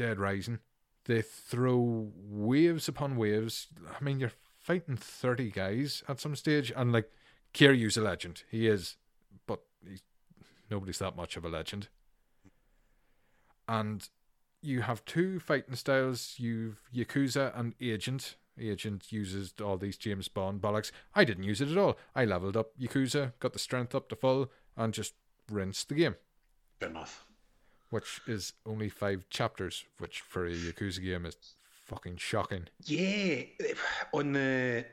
Dead Rising. They throw waves upon waves. I mean, you're fighting 30 guys at some stage. And like, Kiryu's a legend. He is, but he's, nobody's that much of a legend. And you have two fighting styles. You've Yakuza and Agent. Agent uses all these James Bond bollocks. I didn't use it at all. I leveled up Yakuza, got the strength up to full, and just rinsed the game. Good enough. Which is only five chapters, which for a Yakuza game is fucking shocking. Yeah, on the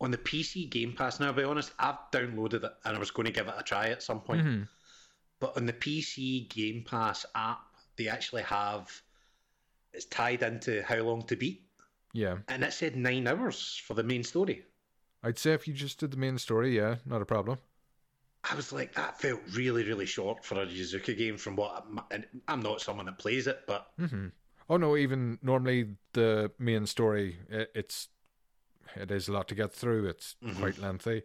on the PC Game Pass. Now, I'll be honest, I've downloaded it and I was going to give it a try at some point. Mhm. But on the PC Game Pass app, they actually have it's tied into how long to beat, Yeah. and it said nine hours for the main story. I'd say if you just did the main story, yeah, not a problem. I was like, that felt really, really short for a Yuzuka game. From what I'm, and I'm not someone that plays it, but hmm Oh no, even normally the main story, it, it's it is a lot to get through. It's Mhm. quite lengthy,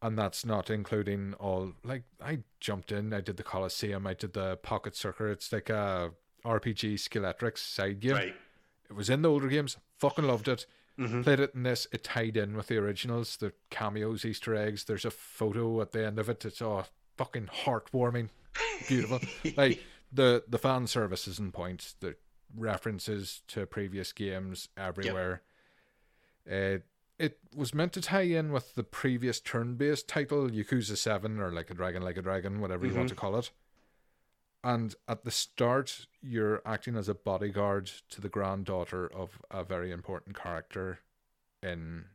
and that's not including all. Like I jumped in, I did the Colosseum, I did the Pocket Circuit. It's like a RPG Scalextric side game. right. It was in the older games. Fucking loved it. Mhm. Played it in this. It tied in with the originals. The cameos, Easter eggs. There's a photo at the end of it. It's all fucking heartwarming, beautiful. [laughs] like the the fan service is in point. The references to previous games everywhere. Uh, it was meant to tie in with the previous turn-based title, Yakuza Seven, or like a dragon, like a dragon, whatever you want to call it. And at the start, you're acting as a bodyguard to the granddaughter of a very important character in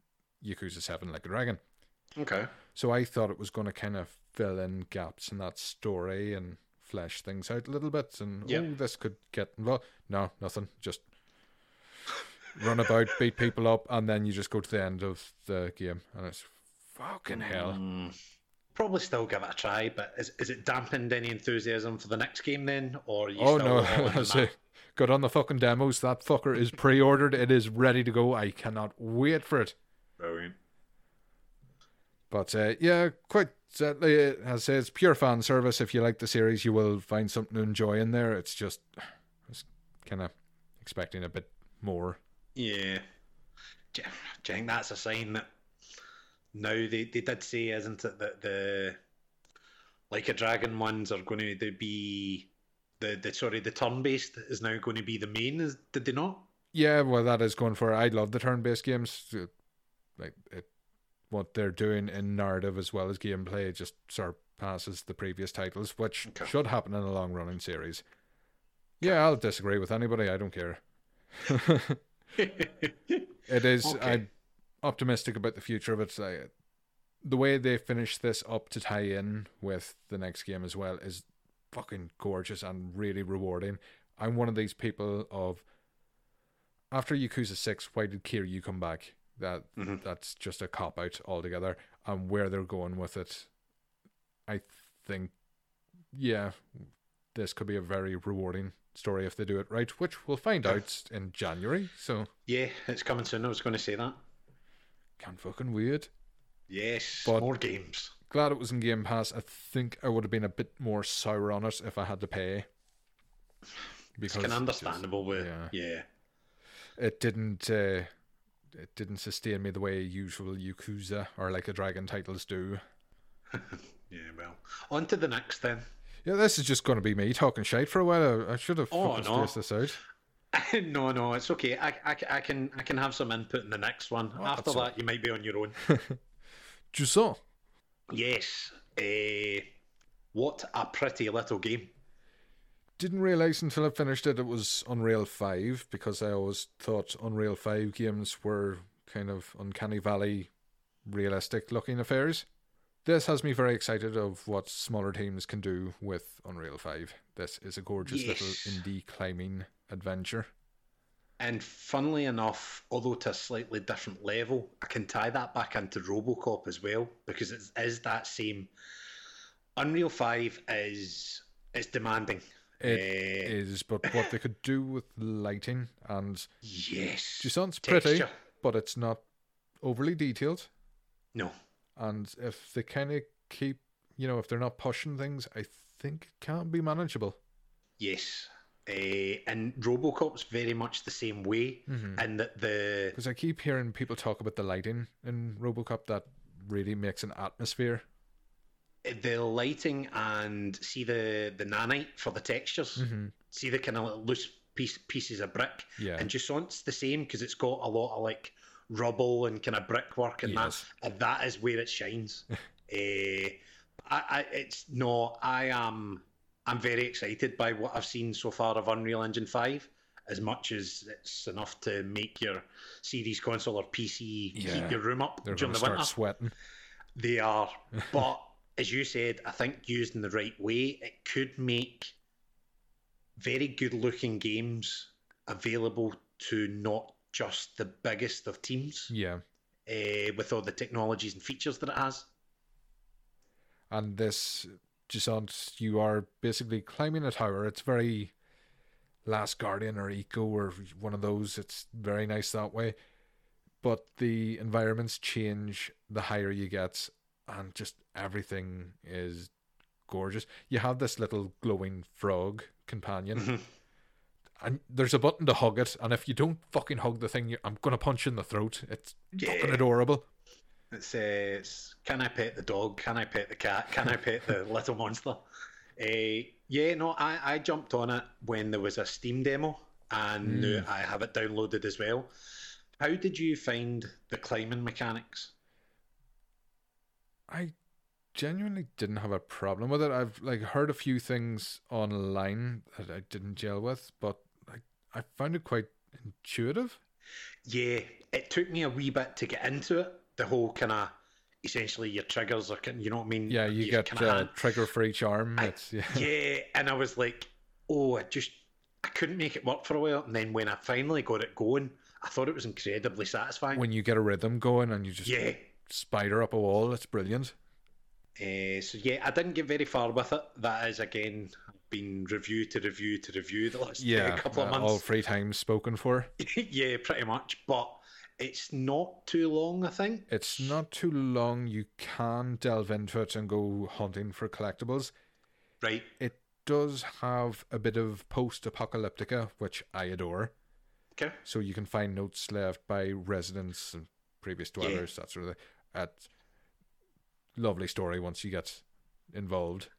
Yakuza 7 Like a Dragon. Okay. So I thought it was going to kind of fill in gaps in that story and flesh things out a little bit. And Yep. oh, this could get involved. No, nothing. Just run about, [laughs] beat people up, and then you just go to the end of the game. And it's fucking hell. Mm, probably still give it a try, but is, is it dampened any enthusiasm for the next game then? Or are you Oh still no, all I on got on the fucking demos. That fucker is pre-ordered. It is ready to go. I cannot wait for it. Brilliant. But uh, yeah, quite certainly, it has it's pure fan service. If you like the series, you will find something to enjoy in there. It's just, I kind of expecting a bit more. Yeah. Do, do you think that's a sign that now they, they did say, isn't it, that the like a dragon ones are going to be the, the sorry the turn based is now going to be the main? Is did they not? Yeah, well, that is going for. I love the turn-based games. Uh, Like it, what they're doing in narrative as well as gameplay just surpasses the previous titles, which Okay. should happen in a long-running series. Yeah, I'll disagree with anybody. I don't care. [laughs] [laughs] It is. Okay. I'm optimistic about the future of it. I, the way they finish this up to tie in with the next game as well is fucking gorgeous and really rewarding. I'm one of these people of after Yakuza Six, why did Kiryu come back? That Mhm. that's just a cop out altogether. And where they're going with it, I think, yeah, this could be a very rewarding story if they do it right, which we'll find out in January. So yeah, it's coming soon. I was going to say that. Can't fucking weird. Yes, But- more games. Glad it was in Game Pass. I think I would have been a bit more sour on it if I had to pay. It's Because kind of just- understandable. With yeah. yeah. it didn't uh, it didn't sustain me the way usual Yakuza or like a Dragon titles do. [laughs] Yeah, well, on to the next then. Yeah, this is just going to be me talking shite for a while. I, I should have Oh, no. this out. [laughs] no, no, it's okay. I, I, I can I can have some input in the next one. Oh, After that's all- that, you might be on your own. [laughs] Jusant. yes. Uh, what a pretty little game. Didn't realize until I finished it it was Unreal 5 because I always thought Unreal 5 games were kind of uncanny valley realistic looking affairs. This has me very excited of what smaller teams can do with Unreal 5. This is a gorgeous little indie climbing adventure. And funnily enough, although to a slightly different level, I can tie that back into Robocop as well because it is that same. Unreal Five is is demanding. It Eh, is, but what they could do with lighting and yes. Jusant's pretty, but it's not overly detailed. No. And if they kind of keep, you know, if they're not pushing things, I think it can be manageable. Yes. Uh, and RoboCop's very much the same way, Mm-hmm. in that the Because I keep hearing people talk about the lighting in RoboCop that really makes an atmosphere. the lighting and see the the nanite for the textures, Mm-hmm. see the kind of loose piece, pieces of brick, Yeah. and Jusant's the same because it's got a lot of like rubble and kind of brickwork and Yes. that, and that is where it shines. [laughs] uh, I, I, it's no, I am, I'm very excited by what I've seen so far of Unreal Engine Five. As much as it's enough to make your series console or PC Yeah. heat your room up They're during the winter. sweating. They are, [laughs] but as you said, I think used in the right way, it could make very good looking games available to not just the biggest of teams Yeah. uh, with all the technologies and features that it has. And this, Jusant, you are basically climbing a tower. It's very Last Guardian or Ico or one of those. It's very nice that way. But the environments change the higher you get, and just everything is gorgeous. You have this little glowing frog companion, mm-hmm. and there's a button to hug it. And if you don't fucking hug the thing, I'm gonna punch you in the throat. It's fucking adorable. It's, says, can I pet the dog? Can I pet the cat? Can I pet the [laughs] little monster? Uh, yeah, no, I, I jumped on it when there was a Steam demo, and now I have it downloaded as well. How did you find the climbing mechanics? I genuinely didn't have a problem with it. I've like heard a few things online that I didn't gel with, but like I found it quite intuitive. Yeah, it took me a wee bit to get into it. The whole kind of essentially your triggers are, you know what I mean? Yeah, you kinda uh, trigger for each arm. I- it's yeah. [laughs] yeah, and I was like, oh, I just I couldn't make it work for a while, and then when I finally got it going, I thought it was incredibly satisfying. when you get a rhythm going and you just yeah. spider up a wall, it's brilliant. Uh, so yeah, I didn't get very far with it. That is again been review to review to review the last Yeah, couple of uh, all months. free time spoken for. [laughs] yeah, pretty much. But it's not too long, I think. It's not too long. You can delve into it and go hunting for collectibles. Right. It does have a bit of post-apocalyptica, which I adore. Okay. So you can find notes left by residents and previous dwellers, that sort of thing. At lovely story once you get involved.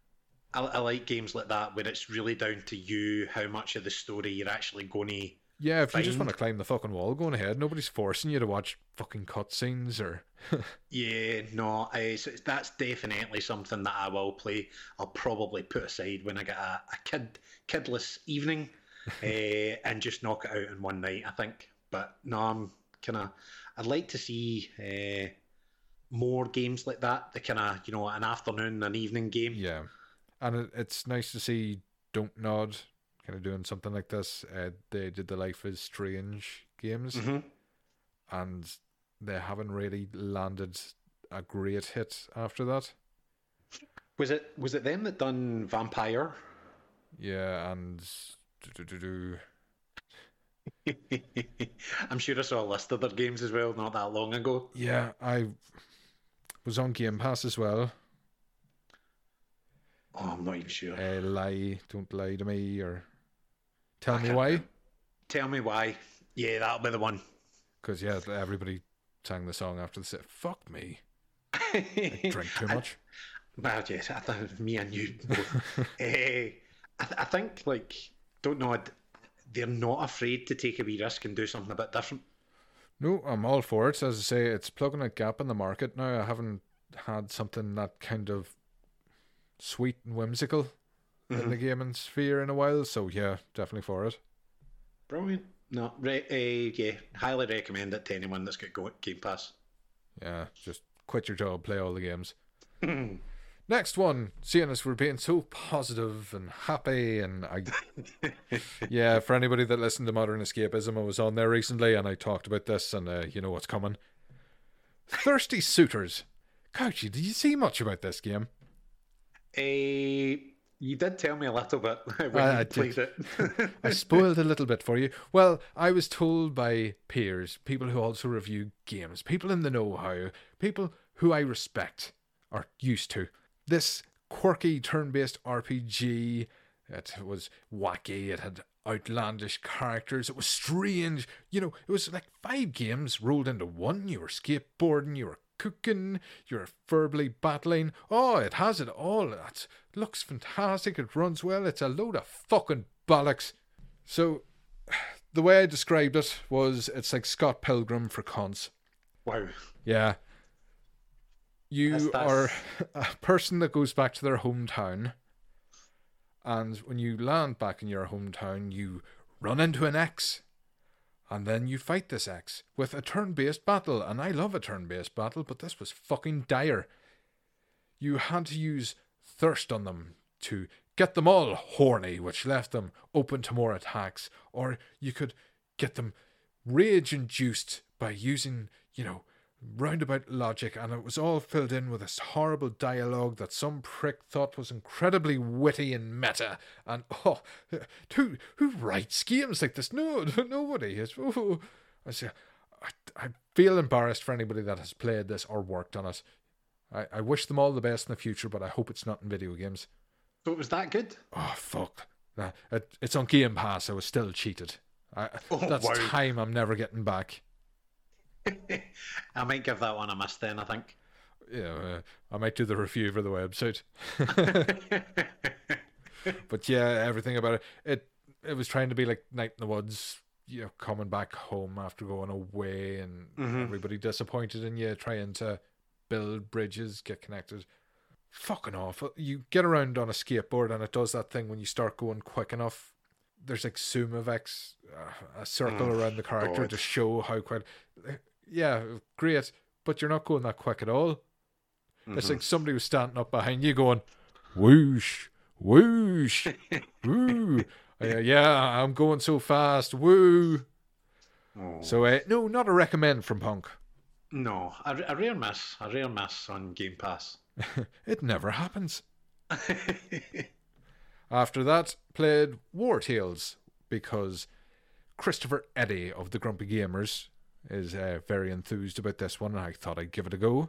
I, I like games like that where it's really down to you how much of the story you're actually going to. Yeah, if you just want to climb the fucking wall, go on ahead. Nobody's forcing you to watch fucking cutscenes or. [laughs] Yeah, no, I, so that's definitely something that I will play. I'll probably put aside when I get a, a kid kidless evening, uh, [laughs] and just knock it out in one night. I think, but no, I'm kind of. I'd like to see uh, more games like that. The kind of you know an afternoon, and an evening game. Yeah, and it, it's nice to see Don't Nod kind of doing something like this. Uh, they did the Life is Strange games, hmm and they haven't really landed a great hit after that. Was it was it them that done Vampire? Yeah, and do, do, do, do. [laughs] I'm sure I saw a list of their games as well not that long ago. yeah, I was on Game Pass as well. Oh, I'm not even sure. Uh, lie, don't lie to me, or tell me why. Tell me why. Yeah, that'll be the one. Because yeah, everybody sang the song after the set. Fuck me, I [laughs] drink too much. Well, yes, I think me and you. [laughs] Eh, I, th- I think, like, don't know, I'd- they're not afraid to take a wee risk and do something a bit different. No, I'm all for it. As I say, it's plugging a gap in the market now. I haven't had something that kind of sweet and whimsical in the gaming sphere in a while. So yeah, definitely for it. Brilliant. No, re- uh, yeah, highly recommend it to anyone that's got Go- Game Pass. Yeah, just quit your job, play all the games. Next one, seeing as we're being so positive and happy, and I, [laughs] yeah, for anybody that listened to Modern Escapism, I was on there recently and I talked about this, and uh, you know what's coming. Thirsty Suitors. Couchy, did you see much about this game? Uh, you did tell me a little bit [laughs] when I- you played it. [laughs] I spoiled a little bit for you. Well, I was told by peers, people who also review games, people in the know how, people who I respect are used to. This quirky turn based RPG, it was wacky, it had outlandish characters. It was strange. You know, it was like five games rolled into one. You were skateboarding, you were cooking, you're verbally battling. Oh, it has it all. That looks fantastic. It runs well. It's a load of fucking bollocks. So, [sighs] the way I described it was it's like Scott Pilgrim for cons. Wow. Yeah. You That's- that's- are [laughs] a person that goes back to their hometown, and when you land back in your hometown, you run into an ex, and then you fight this ex with a turn based battle. And I love a turn based battle, but this was fucking dire. You had to use thirst on them to get them all horny, which left them open to more attacks, or you could get them rage induced by using, you know, roundabout logic, and it was all filled in with this horrible dialogue that some prick thought was incredibly witty and meta. And oh, who who writes games like this? No, [laughs] nobody. It's, oh, I say, I, I feel embarrassed for anybody that has played this or worked on it. I, I wish them all the best in the future, but I hope it's not in video games. So it was that good? Oh fuck! It, it's on Game Pass. I was still cheated. I, Oh, that's wow. time I'm never getting back. [laughs] I might give that one a miss then, I think. Yeah, uh, I might do the review for the website. [laughs] but yeah, everything about it. It it was trying to be like Night in the Woods. You know, coming back home after going away, and Mhm. everybody disappointed in you, trying to build bridges, get connected. Fucking awful. You get around on a skateboard, and it does that thing when you start going quick enough. There's like zoom effects, uh, a circle Oh, around the character God. to show how quick. Yeah, great, but you're not going that quick at all. It's Mm-hmm. like somebody was standing up behind you going, whoosh, whoosh, [laughs] woo. Uh, yeah, I'm going so fast, woo. Oh. So, uh, no, not a recommend from Punk. No, a, a rare miss. A rare miss on Game Pass. [laughs] It never happens. [laughs] After that, played Wartales because Christopher Eddy of the Grumpy Gamers is uh, very enthused about this one, and I thought I'd give it a go.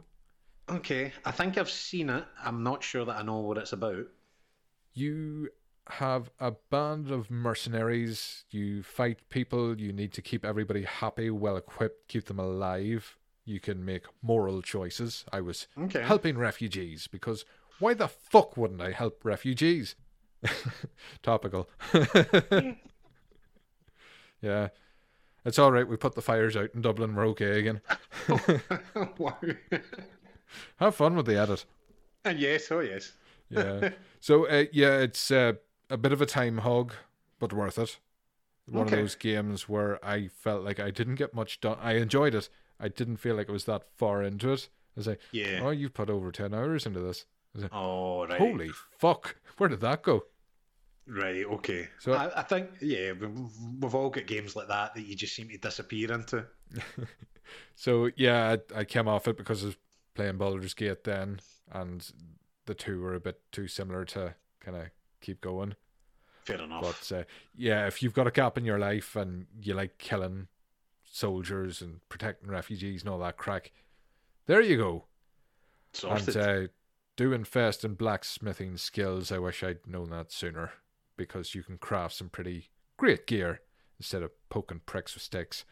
okay, I think I've seen it. I'm not sure that I know what it's about. you have a band of mercenaries. You fight people. You need to keep everybody happy, well equipped, keep them alive. You can make moral choices. I was Okay. helping refugees because why the fuck wouldn't I help refugees? [laughs] Topical. [laughs] yeah. It's all right. We put the fires out in Dublin. We're okay again. wow. [laughs] [laughs] Have fun with the edit. And [laughs] yes, oh yes. yeah. So uh, yeah, it's uh, a bit of a time hog, but worth it. One Okay. of those games where I felt like I didn't get much done. I enjoyed it. I didn't feel like it was that far into it. I was like, Yeah. oh, you've put over ten hours into this. Like, Oh, right. Holy fuck! Where did that go? Right, okay. So- I, I think, yeah, we've, we've all got games like that that you just seem to disappear into. [laughs] So yeah, I, I came off it because I was playing Baldur's Gate then, and the two were a bit too similar to kind of keep going. Fair enough. But uh, yeah, if you've got a gap in your life and you like killing soldiers and protecting refugees and all that crack, there you go. Sorted. And uh, do invest in blacksmithing skills. I wish I'd known that sooner because you can craft some pretty great gear instead of poking pricks with sticks.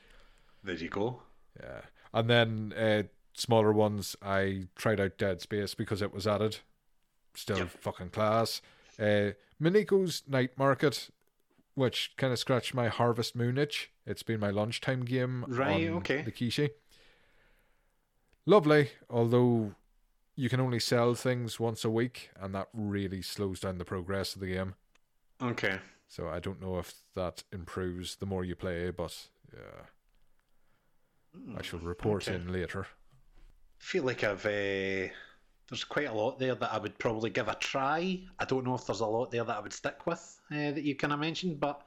there you go. Yeah. And then uh, smaller ones, I tried out Dead Space because it was added. Still Yep. fucking class. Uh, Mineko's Night Market, which kind of scratched my Harvest Moon itch. It's been my lunchtime game Right, on okay. the Kishi. Lovely, although you can only sell things once a week, and that really slows down the progress of the game. Okay. So I don't know if that improves the more you play, but yeah, I shall report okay. in later. I feel like I've uh, there's quite a lot there that I would probably give a try. I don't know if there's a lot there that I would stick with uh, that you kind of mentioned, but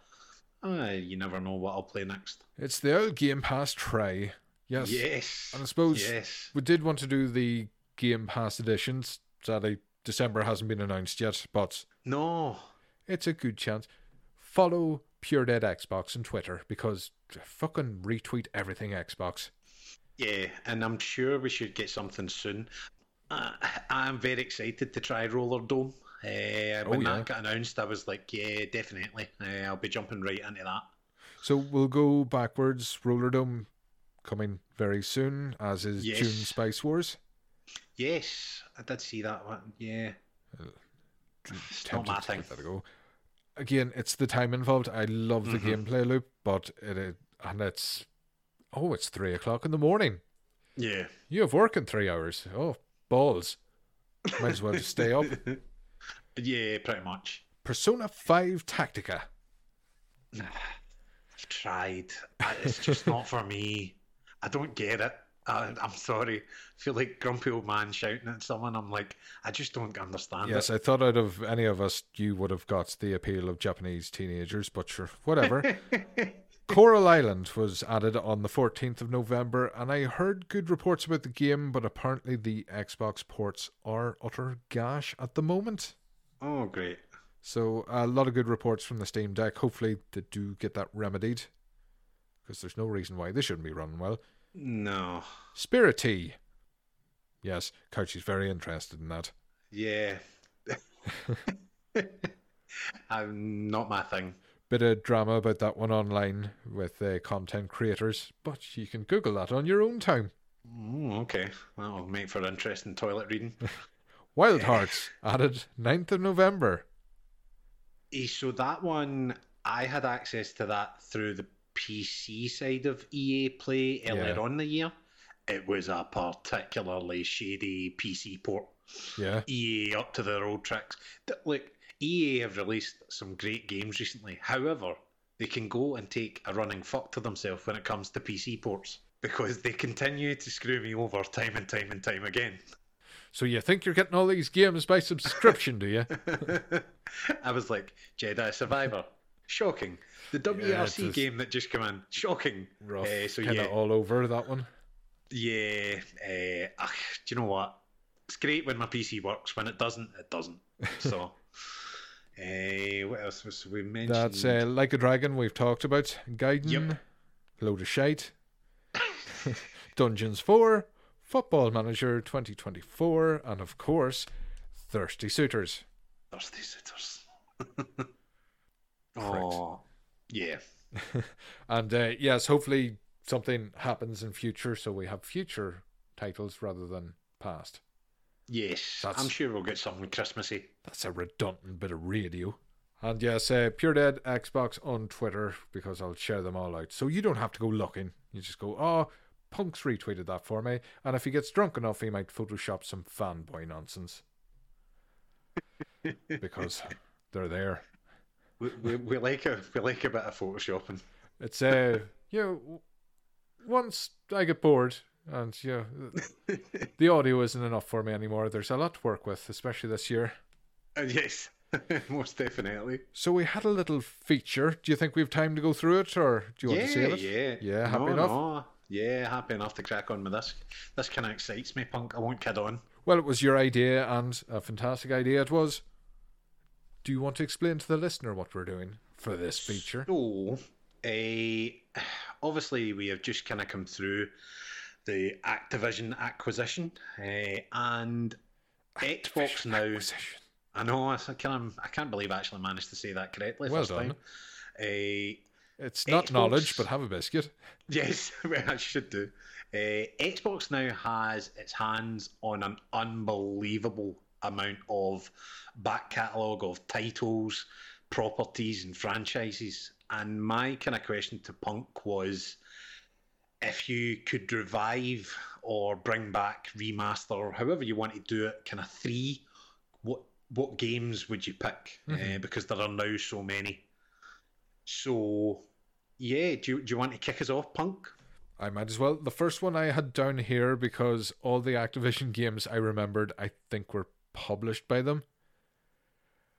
uh, you never know what I'll play next. It's the old Game Pass try. Yes. Yes. And I suppose Yes. we did want to do the Game Pass editions. Sadly, December hasn't been announced yet, but No. It's a good chance. Follow Pure Dead Xbox on Twitter because fucking retweet everything Xbox. Yeah, and I'm sure we should get something soon. Uh, I'm very excited to try Rollerdrome. Uh, when Oh, yeah. that got announced, I was like, yeah, definitely. Uh, I'll be jumping right into that. So we'll go backwards. Rollerdrome coming very soon, as is Yes. Dune Spice Wars. Yes, I did see that one. Yeah. It's not my thing. that go. Again, it's the time involved. I love the Mhm. gameplay loop, but it, it and it's oh, it's three o'clock in the morning. Yeah. You have work in three hours. Oh, balls! Might as well just stay up. [laughs] Yeah, pretty much. Persona Five Tactica. I've tried. It's just not for me. I don't get it. I, I'm sorry. I feel like grumpy old man shouting at someone. I'm like, I just don't understand Yes, it. I thought out of any of us, you would have got the appeal of Japanese teenagers, but sure, whatever. [laughs] Coral Island was added on the 14th of November, and I heard good reports about the game, but apparently the Xbox ports are utter gash at the moment. oh, great. So a lot of good reports from the Steam Deck. Hopefully they do get that remedied, because there's no reason why they shouldn't be running well. No. Spirittea. Yes, is very interested in that. Yeah. [laughs] I'm not my thing. Bit of drama about that one online with uh, content creators, but you can Google that on your own time. Mm, okay. That'll make for interesting toilet reading. [laughs] Wild Hearts added 9th of November. Eh, so that one, I had access to that through the PC side of EA Play earlier Yeah. on the year. It was a particularly shady PC port. Yeah. EA up to their old tricks. Look, EA have released some great games recently. However, they can go and take a running fuck to themselves when it comes to PC ports because they continue to screw me over time and time and time again. So you think you're getting all these games by subscription, do you? [laughs] I was like, Jedi Survivor. Shocking. The WRC was game that just came in. Shocking. Rough. Eh, so kind yeah, all over that one. yeah. Uh, ugh, do you know what? It's great when my PC works. When it doesn't, it doesn't. [laughs] So, uh, what else was we mentioned? That's uh, Like a Dragon we've talked about. Gaiden, Yep. Load of Shite. [laughs] Dungeons 4, Football Manager 2024, and of course, Thirsty Suitors. Thirsty Sitters. [laughs] oh, yeah. [laughs] And uh, yes, hopefully something happens in future so we have future titles rather than past. Yes, That's- I'm sure we'll get something Christmassy. That's a redundant bit of radio. And yes, uh, Pure Dead Xbox on Twitter because I'll share them all out. So you don't have to go looking. You just go, oh, Punk's retweeted that for me. And if he gets drunk enough, he might Photoshop some fanboy nonsense. [laughs] because they're there. We, we, we like a we like a bit of photoshopping. It's, uh, you know, once I get bored and, you know, [laughs] the audio isn't enough for me anymore, there's a lot to work with, especially this year. Uh, yes, [laughs] most definitely. So we had a little feature. Do you think we have time to go through it, or do you want to see it? yeah, Yeah, happy no, enough? No. Yeah, happy enough to crack on with this. This kind of excites me, punk. I won't kid on. Well, it was your idea, and a fantastic idea it was. Do you want to explain to the listener what we're doing for this feature? So, uh, obviously, we have just kind of come through the Activision acquisition, uh, and Xbox now. Acquisition. I know I of I can't believe I actually managed to say that correctly. Well done. time. Uh, It's not Xbox- knowledge, but have a biscuit. Yes, [laughs] well, I should do. Uh, Xbox now has its hands on an unbelievable amount of back catalogue of titles, properties, and franchises. And my kind of question to Punk was if you could revive or bring back, remaster, or however you want to do it, kind of three, what what games would you pick? Uh, because there are now so many. So, yeah, do you, do you want to kick us off, Punk? I might as well. The first one I had down here because all the Activision games I remembered, I think were published by them.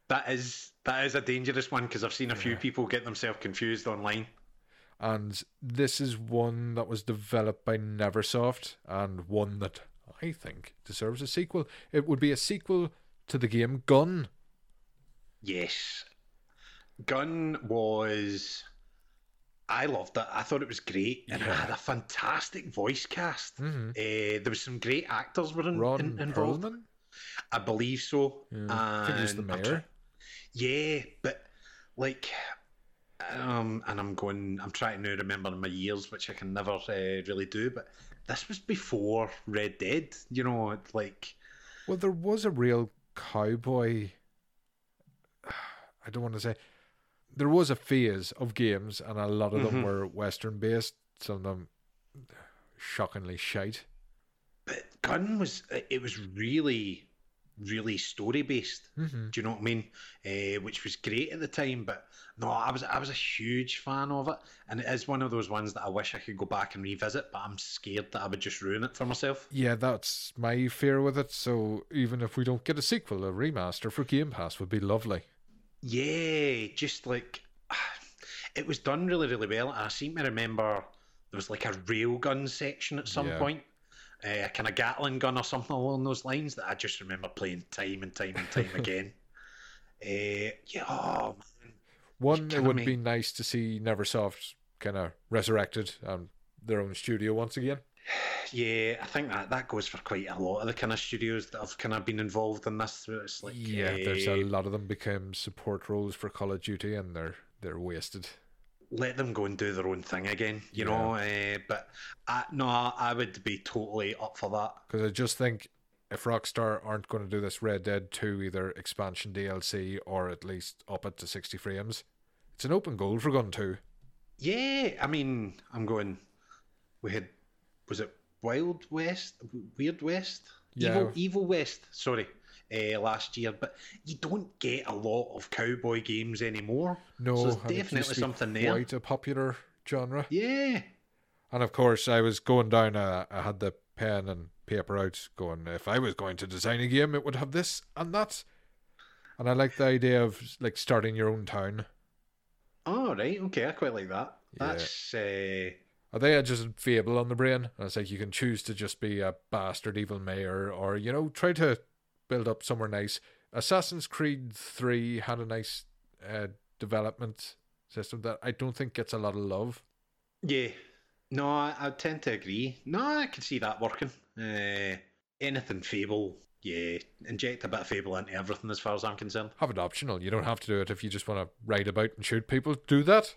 That is that is a dangerous one because I've seen a few people get themselves confused online. And this is one that was developed by Neversoft and one that I think deserves a sequel. It would be a sequel to the game Gun. Yes, Gun was. I loved it. I thought it was great, and it had a fantastic voice cast. Mhm. Uh, there was some great actors were in, Ron in, involved. Perlman? I believe so. Yeah, think he the mayor. try- yeah, but like, um, and I'm going. I'm trying to remember my years, which I can never uh, really do. But this was before Red Dead. You know, like Well, there was a real cowboy. I don't want to say. There was a phase of games, and a lot of them Mhm. were Western based. Some of them shockingly shite. but Gun was it was really, really story based. Mm-hmm. Do you know what I mean? Uh, which was great at the time, but no, I was I was a huge fan of it, and it is one of those ones that I wish I could go back and revisit, but I'm scared that I would just ruin it for myself. Yeah, that's my fear with it. So even if we don't get a sequel, a remaster for Game Pass would be lovely. Yeah, just like [sighs] it was done really, really well. I seem to remember there was like a railgun section at some Yeah. point, a kind of Gatling gun or something along those lines that I just remember playing time and time and time [laughs] again. Uh, yeah, oh man, One, it would me. be nice to see Neversoft kind of resurrected and their own studio once again. [sighs] yeah, I think that that goes for quite a lot of the kind of studios that have kind of been involved in this. It's like yeah, there's a eh, lot of them become support roles for Call of Duty, and they're they're wasted. Let them go and do their own thing again, you Yeah. know. Uh, but I, no, I would be totally up for that. Because I just think if Rockstar aren't going to do this Red Dead 2 either expansion DLC or at least up it to 60 frames, it's an open goal for Gun 2. Yeah, I mean, I'm going. We had, was it Wild West, Weird West, Yeah. Evil, Evil West? Sorry, uh, last year. But you don't get a lot of cowboy games anymore. No, So there's and it definitely something there. Quite a popular genre. Yeah, And of course, I was going down, uh, I had the pen and paper out going, if I was going to design a game, it would have this and that. And I like the idea of like starting your own town. Oh right, okay, I quite like that. Yeah. That's uh, I think I just Fable on the brain. And it's like you can choose to just be a bastard evil mayor or, you know, try to build up somewhere nice. Assassin's Creed 3 had a nice uh, development system that I don't think gets a lot of love. yeah. No, I, I tend to agree. No, I can see that working. Uh, anything Fable, yeah, inject a bit of Fable into everything as far as I'm concerned. Have it optional. You don't have to do it if you just want to ride about and shoot people. Do that.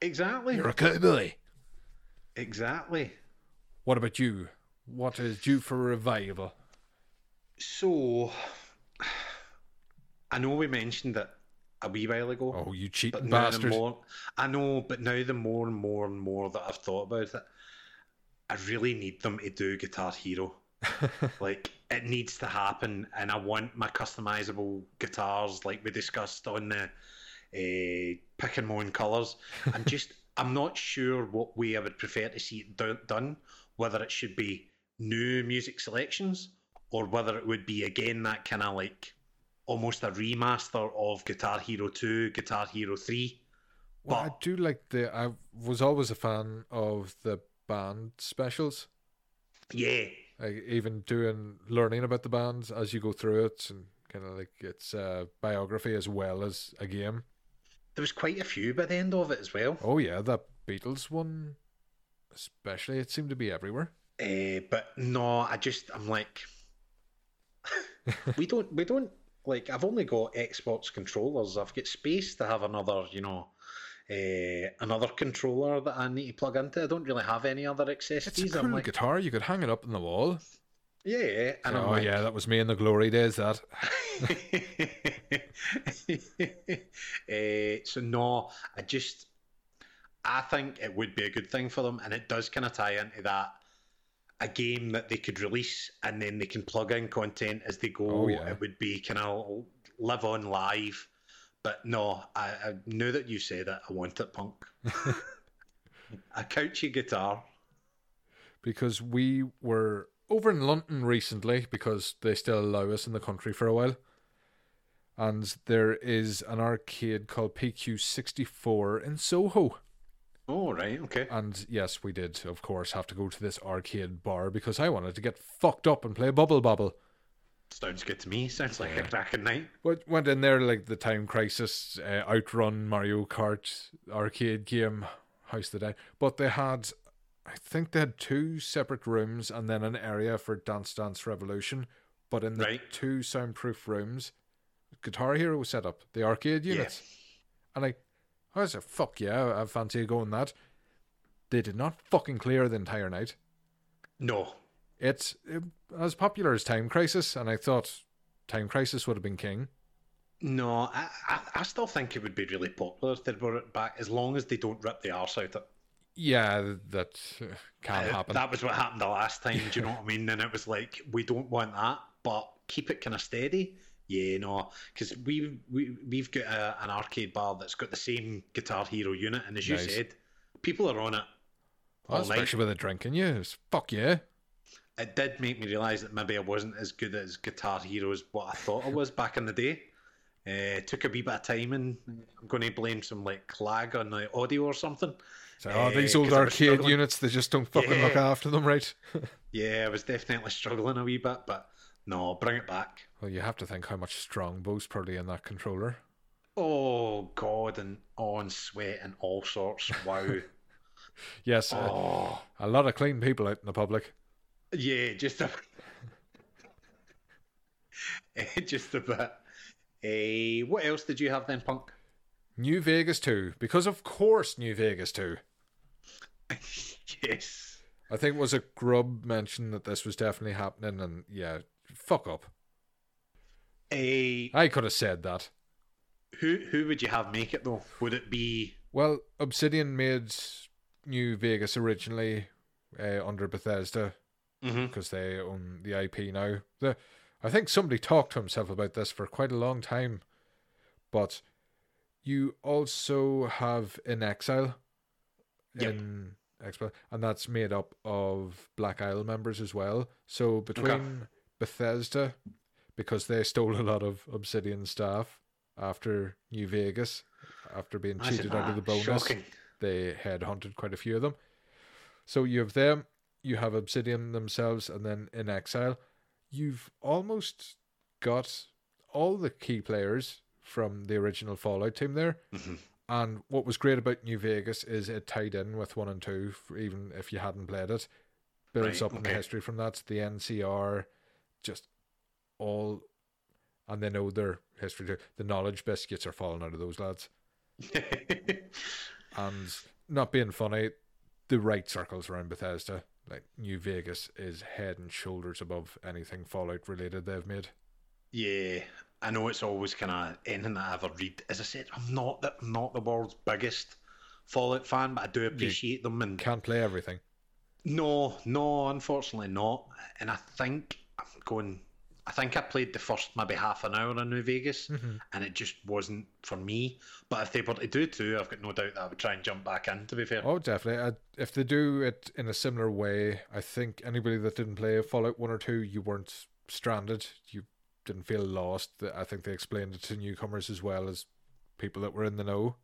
Exactly. You're a cowboy. Exactly. What about you? What is due for revival? So, [sighs] I know we mentioned it a wee while ago, Oh, you but now bastard. more I know, but now the more and more and more that I've thought about it, I really need them to do Guitar Hero. [laughs] like it needs to happen, and I want my customizable guitars, like we discussed on the uh, pick and moan colours. I'm [laughs] just, I'm not sure what way I would prefer to see it do- done. Whether it should be new music selections, or whether it would be again that kind of like almost a remaster of Guitar Hero Two, Guitar Hero Three. Well, I do like the. I was always a fan of the band specials. Yeah, Like even doing learning about the bands as you go through it, and kind of like it's a biography as well as a game. there was quite a few by the end of it as well. Oh yeah, that Beatles one, especially. It seemed to be everywhere. Uh, but no, I just I'm like, we don't we don't like. I've only got Xbox controllers. I've got space to have another, you know, uh, another controller that I need to plug into. I don't really have any other accessories. It's a cool like, guitar. You could hang it up on the wall. yeah, and oh like, yeah, that was me in the glory days. That. uh, [laughs] so no, I just I think it would be a good thing for them, and it does kind of tie into that a game that they could release and then they can plug in content as they go. Oh, yeah. It would be kind of live on live. But no, I, I knew that you said it. I want it, punk. [laughs] a couchy guitar. because we were over in London recently because they still allow us in the country for a while. And there is an arcade called PQ64 in Soho. Oh right, okay. And yes, we did, of course, have to go to this arcade bar because I wanted to get fucked up and play Bubble Bobble. Sounds good to me. Sounds like Yeah. a cracking night. But went in there like the Time Crisis, uh, Outrun, Mario Kart arcade game, House of the Dead. But they had, I think they had two separate rooms and then an area for Dance Dance Revolution, but in the Right. two soundproof rooms, Guitar Hero was set up, the arcade units. And I, I said, fuck yeah, I fancy going that. They did not fucking clear the entire night. No. It's it, as popular as Time Crisis, and I thought Time Crisis would have been king. No, I, I, I still think it would be really popular if they brought it back, as long as they don't rip the arse out of it. Yeah, that uh, can Uh, happen. That was what happened the last time. Do you know what I mean? And it was like we don't want that, but keep it kind of steady. Yeah, no, because we we we've got a, an arcade bar that's got the same Guitar Hero unit, and as you said, people are on it Well, especially with a drink in you. It's, fuck yeah. It did make me realise that maybe I wasn't as good as Guitar Hero as what I thought I was back in the day. Uh, took a wee bit of time, and I'm going to blame some like lag on the audio or something. So, Uh, oh, these old arcade units, they just don't fucking look after them right. [laughs] Yeah, I was definitely struggling a wee bit, but no, bring it back. Well, you have to think how much strong Strongbow's probably in that controller. Oh God, and on sweat and all sorts. Wow. [laughs] Yes, uh, oh, a lot of clean people out in the public. yeah, just a, [laughs] Eh, just a bit. Eh, what else did you have then, Punk? New Vegas 2, because of course New Vegas 2. [laughs] yes. I think it was a Grubb mentioned that this was definitely happening, and yeah, fuck up. I could have said that. who who would you have make it though? Would it be? Well, Obsidian made New Vegas originally uh, under Bethesda Mm-hmm. because they own the IP now. The, I think somebody talked to himself about this for quite a long time, but you also have inXile Yep. in Expo, and that's made up of Black Isle members as well. So between Bethesda, because they stole a lot of Obsidian staff after New Vegas, after being cheated out of the "Ah, bonus Shocking. they headhunted quite a few of them. So you have them, you have Obsidian themselves, and then inXile, you've almost got all the key players from the original Fallout team there. Mhm. And what was great about New Vegas is it tied in with one and two, even if you hadn't played it. Builds Right, up in the history from that. The NCR, just all, and they know their history too. The knowledge biscuits are falling out of those lads [laughs] and not being funny, the right circles around Bethesda, like New Vegas, is head and shoulders above anything Fallout related they've made. yeah, I know it's always kind of anything that I ever read. As I said, I'm not the I'm not the world's biggest Fallout fan, but I do appreciate them. And Can't play everything. no, no, unfortunately not. And I think I'm going. I think I played the first maybe half an hour in New Vegas, mm-hmm. and it just wasn't for me. But if they were to do two, I've got no doubt that I would try and jump back in. To be fair, Oh, definitely. I, if they do it in a similar way, I think anybody that didn't play Fallout 1 or 2, you weren't stranded. You didn't feel lost. I think they explained it to newcomers as well as people that were in the know.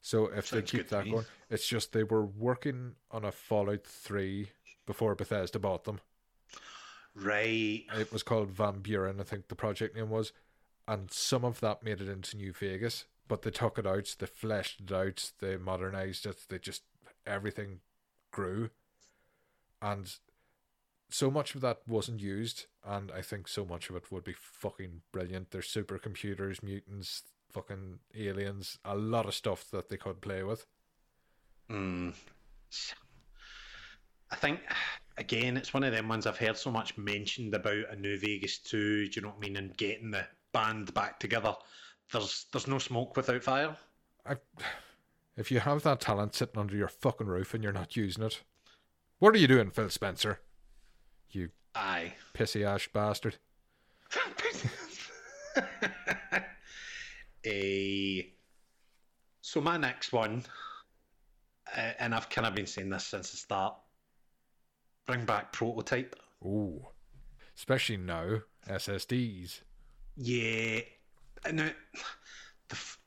So if they keep that me. going, it's just they were working on a Fallout 3 before Bethesda bought them. Right? It was called Van Buren, I think the project name was, and some of that made it into New Vegas, but they took it out, they fleshed it out, they modernized it, they just everything grew, and so much of that wasn't used, and I think so much of it would be fucking brilliant. There's supercomputers, mutants, fucking aliens, a lot of stuff that they could play with. Mm. I think again, it's one of them ones I've heard so much mentioned about a New Vegas 2, do you know what I mean, and getting the band back together. There's there's no smoke without fire. I, [sighs] if you have that talent sitting under your fucking roof and you're not using it, what are you doing, Phil Spencer? You Aye. pissy ash bastard. A [laughs] so my next one, uh, and I've kind of been saying this since the start. Bring back prototype. Ooh. Especially now, SSDs. Yeah, now the f-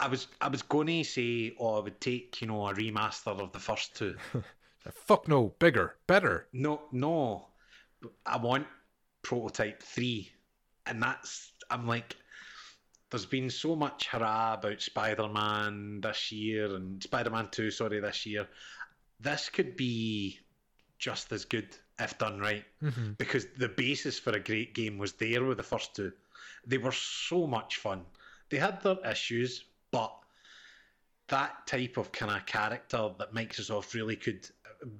I was I was going to say, oh, I would take you know a remaster of the first two. [laughs] Fuck no, bigger, better. No, no, I want prototype three, and that's I'm like, there's been so much hurrah about Spider-Man this year and Spider-Man Two, sorry, this year. This could be just as good, if done right. Mhm. Because the basis for a great game was there with the first two. They were so much fun. They had their issues, but that type of kind of character that Microsoft really could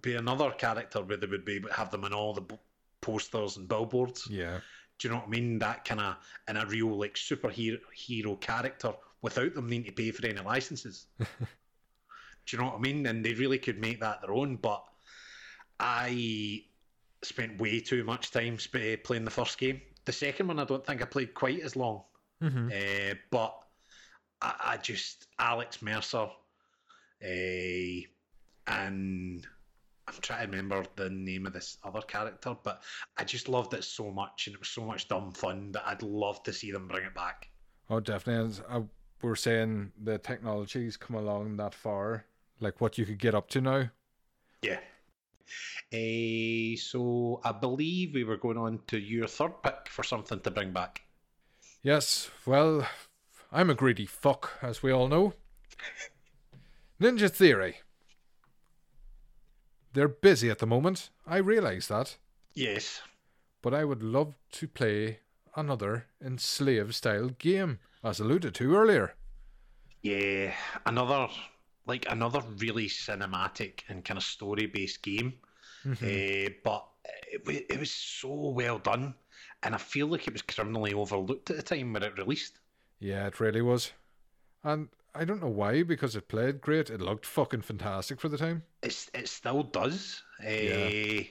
be another character where they would be have them in all the b- posters and billboards. Yeah. Do you know what I mean? That kind of in a real like superhero hero character without them needing to pay for any licenses. [laughs] Do you know what I mean? And they really could make that their own. But I spent way too much time sp- playing the first game. The second one, I don't think I played quite as long. hmm Uh, but I, I just Alex Mercer, uh, and I'm trying to remember the name of this other character, but I just loved it so much, and it was so much dumb fun that I'd love to see them bring it back. Oh, definitely. I, we're saying, the technology's come along that far. Like what you could get up to now. Yeah. Uh, so I believe we were going on to your third pick for something to bring back. Yes, well, I'm a greedy fuck, as we all know. Ninja Theory. They're busy at the moment. I realise that. Yes. But I would love to play another enslaved style game, as alluded to earlier. Yeah, another like another really cinematic and kind of story based game, uh, but it, it was so well done, and I feel like it was criminally overlooked at the time when it released. Yeah, it really was. And I don't know why, because it played great. It looked fucking fantastic for the time. It's it still does. Uh, Yeah.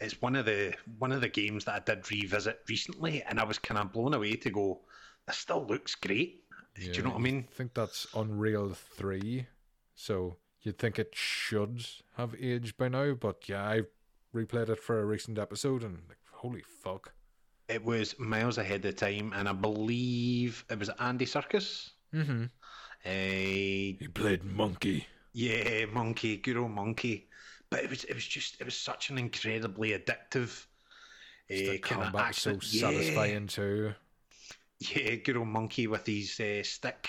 It's one of the one of the games that I did revisit recently, and I was kind of blown away to go. This still looks great. Do you know what I mean? I think that's Unreal 3. So you'd think it should have aged by now, but yeah, I replayed it for a recent episode and like, holy fuck. It was miles ahead of time, and I believe it was Andy Serkis. Mm-hmm. Uh, He played Monkey. Yeah, monkey, good old monkey. But it was it was just it was such an incredibly addictive The uh, of combat so action. satisfying too. Yeah, yeah, good old monkey with his uh, stick,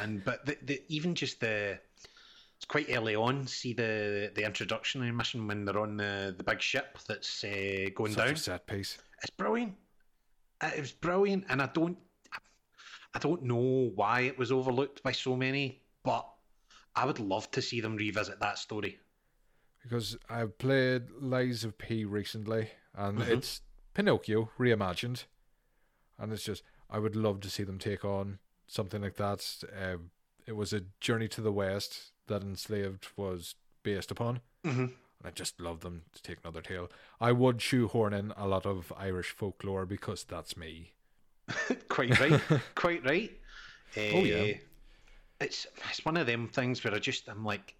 and but the, the even just the it's quite early on. See the the introductory mission when they're on the the big ship that's uh, going Such down. a set piece. It's brilliant. It was brilliant, and I don't, I don't know why it was overlooked by so many, but I would love to see them revisit that story. Because I've played Lies of P recently, and Mhm. it's Pinocchio reimagined, and it's just I would love to see them take on something like that. Um, it was a journey to the west that Enslaved was based upon, Mm-hmm. and I just love them to take another tale. I would shoehorn in a lot of Irish folklore because that's me. [laughs] quite right, [laughs] quite right. Oh, yeah. Uh, It's it's one of them things where I just I'm like,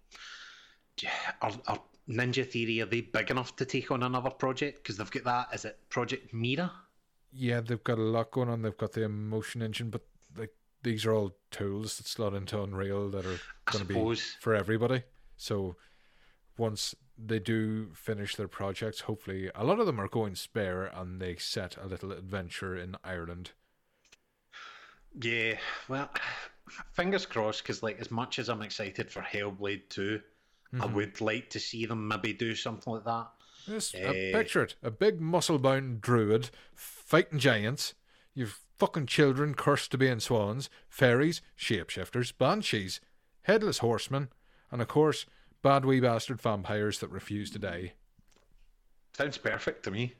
are, are Ninja Theory are they big enough to take on another project? Because they've got that. Is it Project Mara? Yeah, they've got a lot going on. They've got the emotion engine, but these are all tools that slot into Unreal that are going to be for everybody. So once they do finish their projects, hopefully a lot of them are going spare and they set a little adventure in Ireland. Yeah, well, fingers crossed. Because like as much as I'm excited for Hellblade 2 I Mhm. would like to see them maybe do something like that. Yes, uh, Eh. picture it. A big muscle bound druid fighting giants. You've fucking children cursed to be in swans, fairies, shapeshifters, banshees, headless horsemen, and of course, bad wee bastard vampires that refuse to die. Sounds perfect to me.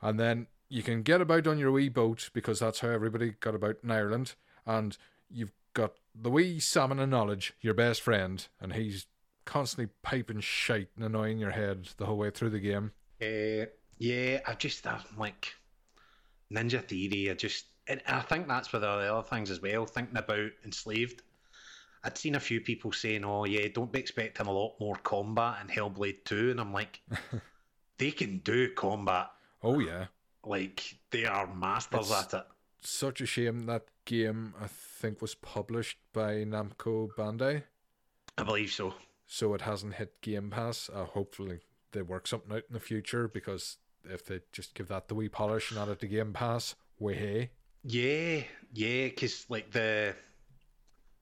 And then you can get about on your wee boat because that's how everybody got about in Ireland. And you've got the wee salmon of knowledge, your best friend, and he's constantly piping shite and annoying your head the whole way through the game. Uh, yeah, I just I'm like Ninja Theory. I just and I think that's with all the other things as well. Thinking about enslaved, I'd seen a few people saying, "Oh yeah, don't be expecting a lot more combat in Hellblade 2. and I'm like, [laughs] they can do combat. Oh, yeah. Like they are masters It's- at it. Such a shame that game, I think, was published by Namco Bandai. I believe so. So it hasn't hit Game Pass. Uh, hopefully, they work something out in the future because if they just give that the wee polish and add it to Game Pass, way hey. Yeah, yeah, because like the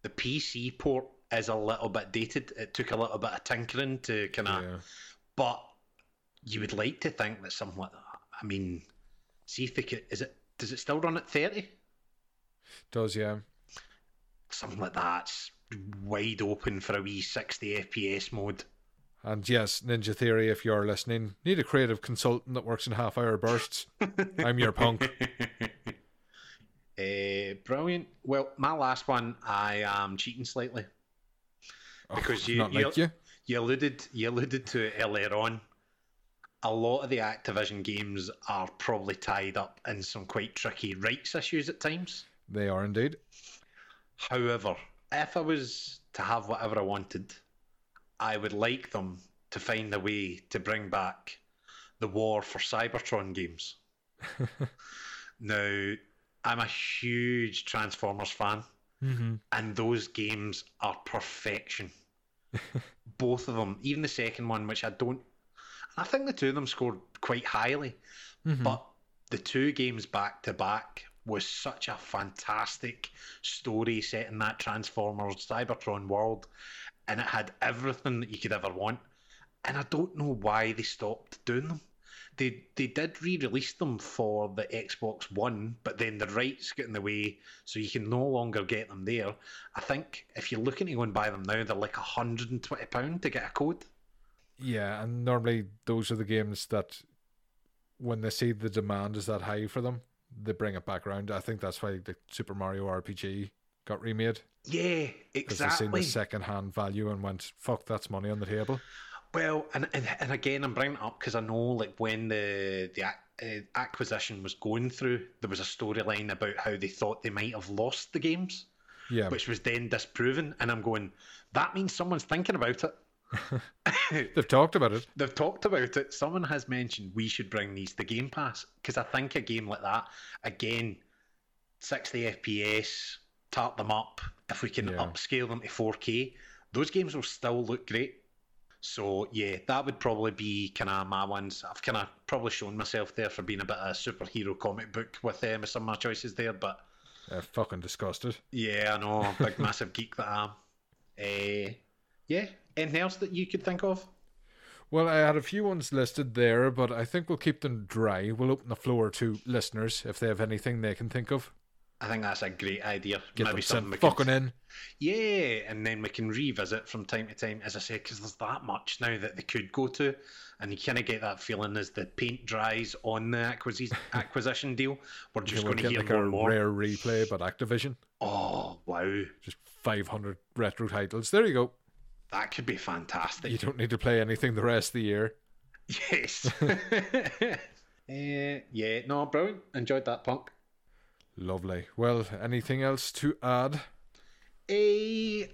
the PC port is a little bit dated. It took a little bit of tinkering to kind of Yeah. but you would like to think that something like that. I mean, see if they could. Is it? Does it still run at thirty? Does yeah. Something like that's wide open for a wee sixty FPS mode. And yes, Ninja Theory, if you're listening, need a creative consultant that works in half hour bursts. [laughs] I'm your punk. Uh, [laughs] brilliant. Well, my last one, I am cheating slightly because Oh, you not you, like you. you alluded you alluded to it earlier on. A lot of the Activision games are probably tied up in some quite tricky rights issues at times. They are indeed. However, if I was to have whatever I wanted, I would like them to find a way to bring back the War for Cybertron games. [laughs] now, I'm a huge Transformers fan, Mm-hmm. and those games are perfection. [laughs] Both of them, even the second one, which I don't. I think the two of them scored quite highly, Mm-hmm. but the two games back to back was such a fantastic story set in that Transformers Cybertron world, and it had everything that you could ever want. And I don't know why they stopped doing them. They they did re-release them for the Xbox One, but then the rights get in the way, so you can no longer get them there. I think if you're looking to go and buy them now, they're like hundred and twenty pound to get a code. Yeah, and normally those are the games that, when they see the demand is that high for them, they bring it back around. I think that's why the Super Mario RPG got remade Yeah, because they seen exactly. the second-hand value and went, "Fuck, that's money on the table." Well, and, and and again, I'm bringing it up because I know, like, when the the uh, acquisition was going through, there was a storyline about how they thought they might have lost the games, Yeah, which was then disproven. And I'm going, that means someone's thinking about it. [laughs] they've talked about it. They've talked about it. Someone has mentioned we should bring these to Game Pass because I think a game like that, again, 60 FPS, tart them up. If we can Yeah. upscale them to 4K, those games will still look great. So yeah, that would probably be kind of my ones. I've kind of probably shown myself there for being a bit of a superhero comic book with um, some of my choices there, but Uh, fucking disgusted. yeah, I know, big massive geek that I am. Uh, yeah, anything else that you could think of? Well, I had a few ones listed there, but I think we'll keep them dry. We'll open the floor to listeners if they have anything they can think of. I think that's a great idea. Get Maybe something we fucking in. Yeah, and then we can revisit from time to time, as I said, because there's that much now that they could go to, and you kind of get that feeling as the paint dries on the acquisition [laughs] acquisition deal. We're just going to get hear like more a more. rare replay, but Activision. Oh wow, Just 500 retro titles. There you go. that could be fantastic. You don't need to play anything the rest of the year. Yes. [laughs] [laughs] uh, yeah, no, brilliant. Enjoyed that punk. Lovely. Well, anything else to add? Eh, I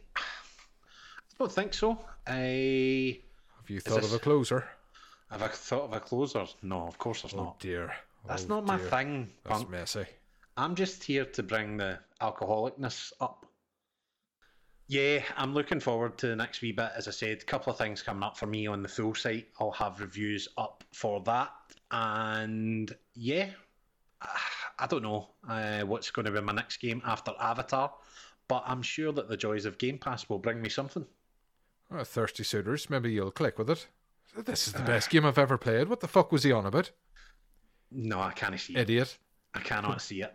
don't think so. A. Have you thought this- of a closer? have I thought of a closer? No, of course there's Oh not. dear. That's Oh, not my dear. thing, That's punk. messy. I'm just here to bring the alcoholicness up. Yeah, I'm looking forward to the next wee bit. As I said, a couple of things coming up for me on the full site. I'll have reviews up for that. And yeah, I don't know uh, what's going to be my next game after Avatar, but I'm sure that the joys of Game Pass will bring me something. Oh, thirsty suitors. Maybe you'll click with it. This is the Uh. best game I've ever played. What the fuck was he on about? No, I can't see it. Idiot. I cannot see it.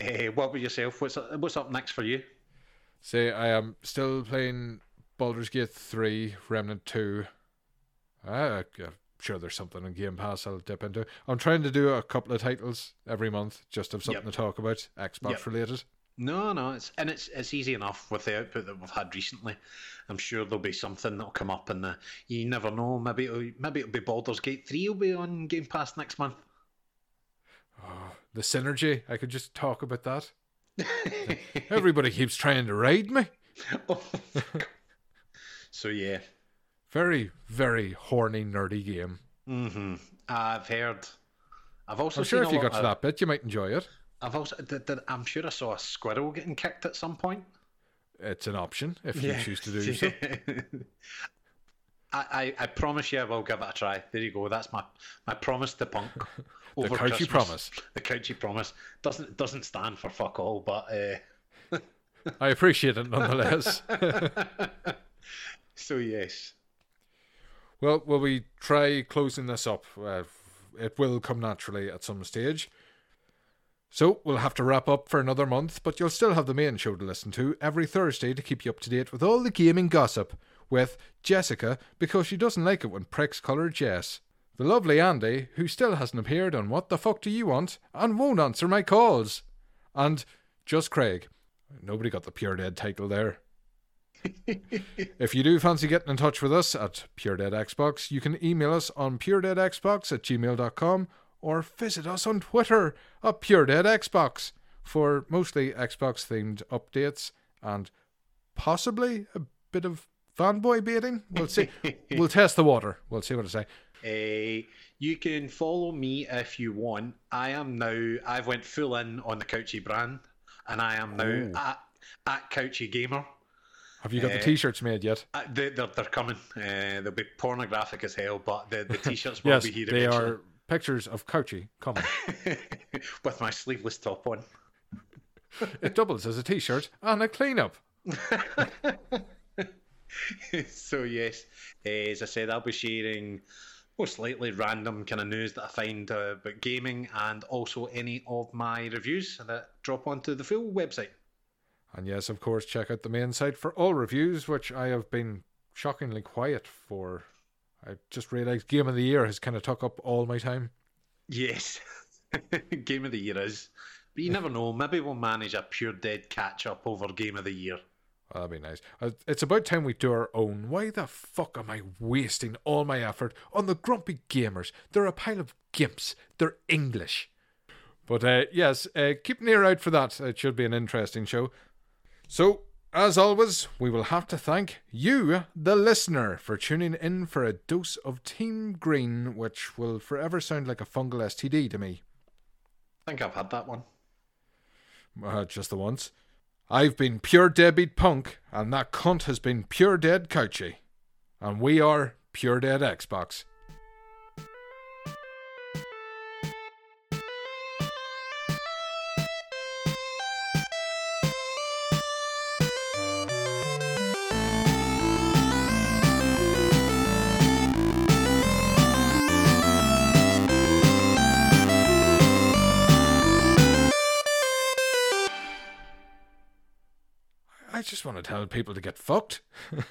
Uh, what about yourself? What's what's up next for you? Say, I am still playing Baldur's Gate 3, Remnant 2. Uh, I'm sure there's something in Game Pass I'll dip into. I'm trying to do a couple of titles every month just have something Yep. to talk about, Xbox Yep. related. No, no, it's and it's it's easy enough with the output that we've had recently. I'm sure there'll be something that'll come up and the. You never know. Maybe it'll, maybe it'll be Baldur's Gate three will be on Game Pass next month. Oh, the synergy, I could just talk about that. [laughs] Everybody keeps trying to raid me. [laughs] Oh, so yeah, Very, very horny, nerdy game. hmm I've heard. I've also I'm sure if you got to that bit, you might enjoy it. I've also. Did, did, I'm sure I saw a squirrel getting kicked at some point. It's an option if you choose to do [laughs] so. I, I, I promise you I will give it a try. There you go. That's my, my promise to punk. [laughs] The over couchy promise. The couchy promise doesn't doesn't stand for fuck all, but uh, [laughs] I appreciate it nonetheless. so yes. Well, will we try closing this up? Uh, it will come naturally at some stage. So we'll have to wrap up for another month, but you'll still have the main show to listen to every Thursday to keep you up to date with all the gaming gossip with Jessica because she doesn't like it when pricks colour Jess. The lovely Andy, who still hasn't appeared on What the Fuck Do You Want and won't answer my calls. And just Craig. Nobody got the Pure Dead title there. If you do fancy getting in touch with us at Pure Dead Xbox, you can email us on puredeadxbox at gmail.com or visit us on Twitter at Pure Dead Xbox for mostly Xbox themed updates and possibly a bit of fanboy baiting. We'll see. [laughs] we'll test the water. We'll see what I say. Uh, you can follow me if you want. I am now. I've went full in on the Couchy brand, and I am now Ooh. at at Couchy Gamer. Have you got the Uh, t-shirts made yet? Uh, they, they're, they're coming. Uh, they'll be pornographic as hell, but the, the t-shirts will Yes, be here they eventually. are pictures of Couchy coming. [laughs] with my sleeveless top on. it doubles as a t-shirt and a clean-up. [laughs] so yes, uh, as I said, I'll be sharing most likely random kind of news that I find uh, about gaming, and also any of my reviews that drop onto the full website. And yes, of course, check out the main site for all reviews, which I have been shockingly quiet for. I just realised Game of the Year has kind of took up all my time. Yes, [laughs] game of the year is, but you never know. Maybe we'll manage a pure dead catch up over game of the year. That'd be nice. Uh, It's about time we do our own. Why the fuck am I wasting all my effort on the grumpy gamers? They're a pile of gimps. They're English. But uh, yes, uh, keep an ear out for that. It should be an interesting show. So, as always, we will have to thank you, the listener, for tuning in for a dose of Team Green, which will forever sound like a fungal STD to me. I think I've had that one. Uh, just the once. I've been pure deadbeat punk, and that cunt has been pure dead couchy. And we are pure dead Xbox. People to get fucked. [laughs]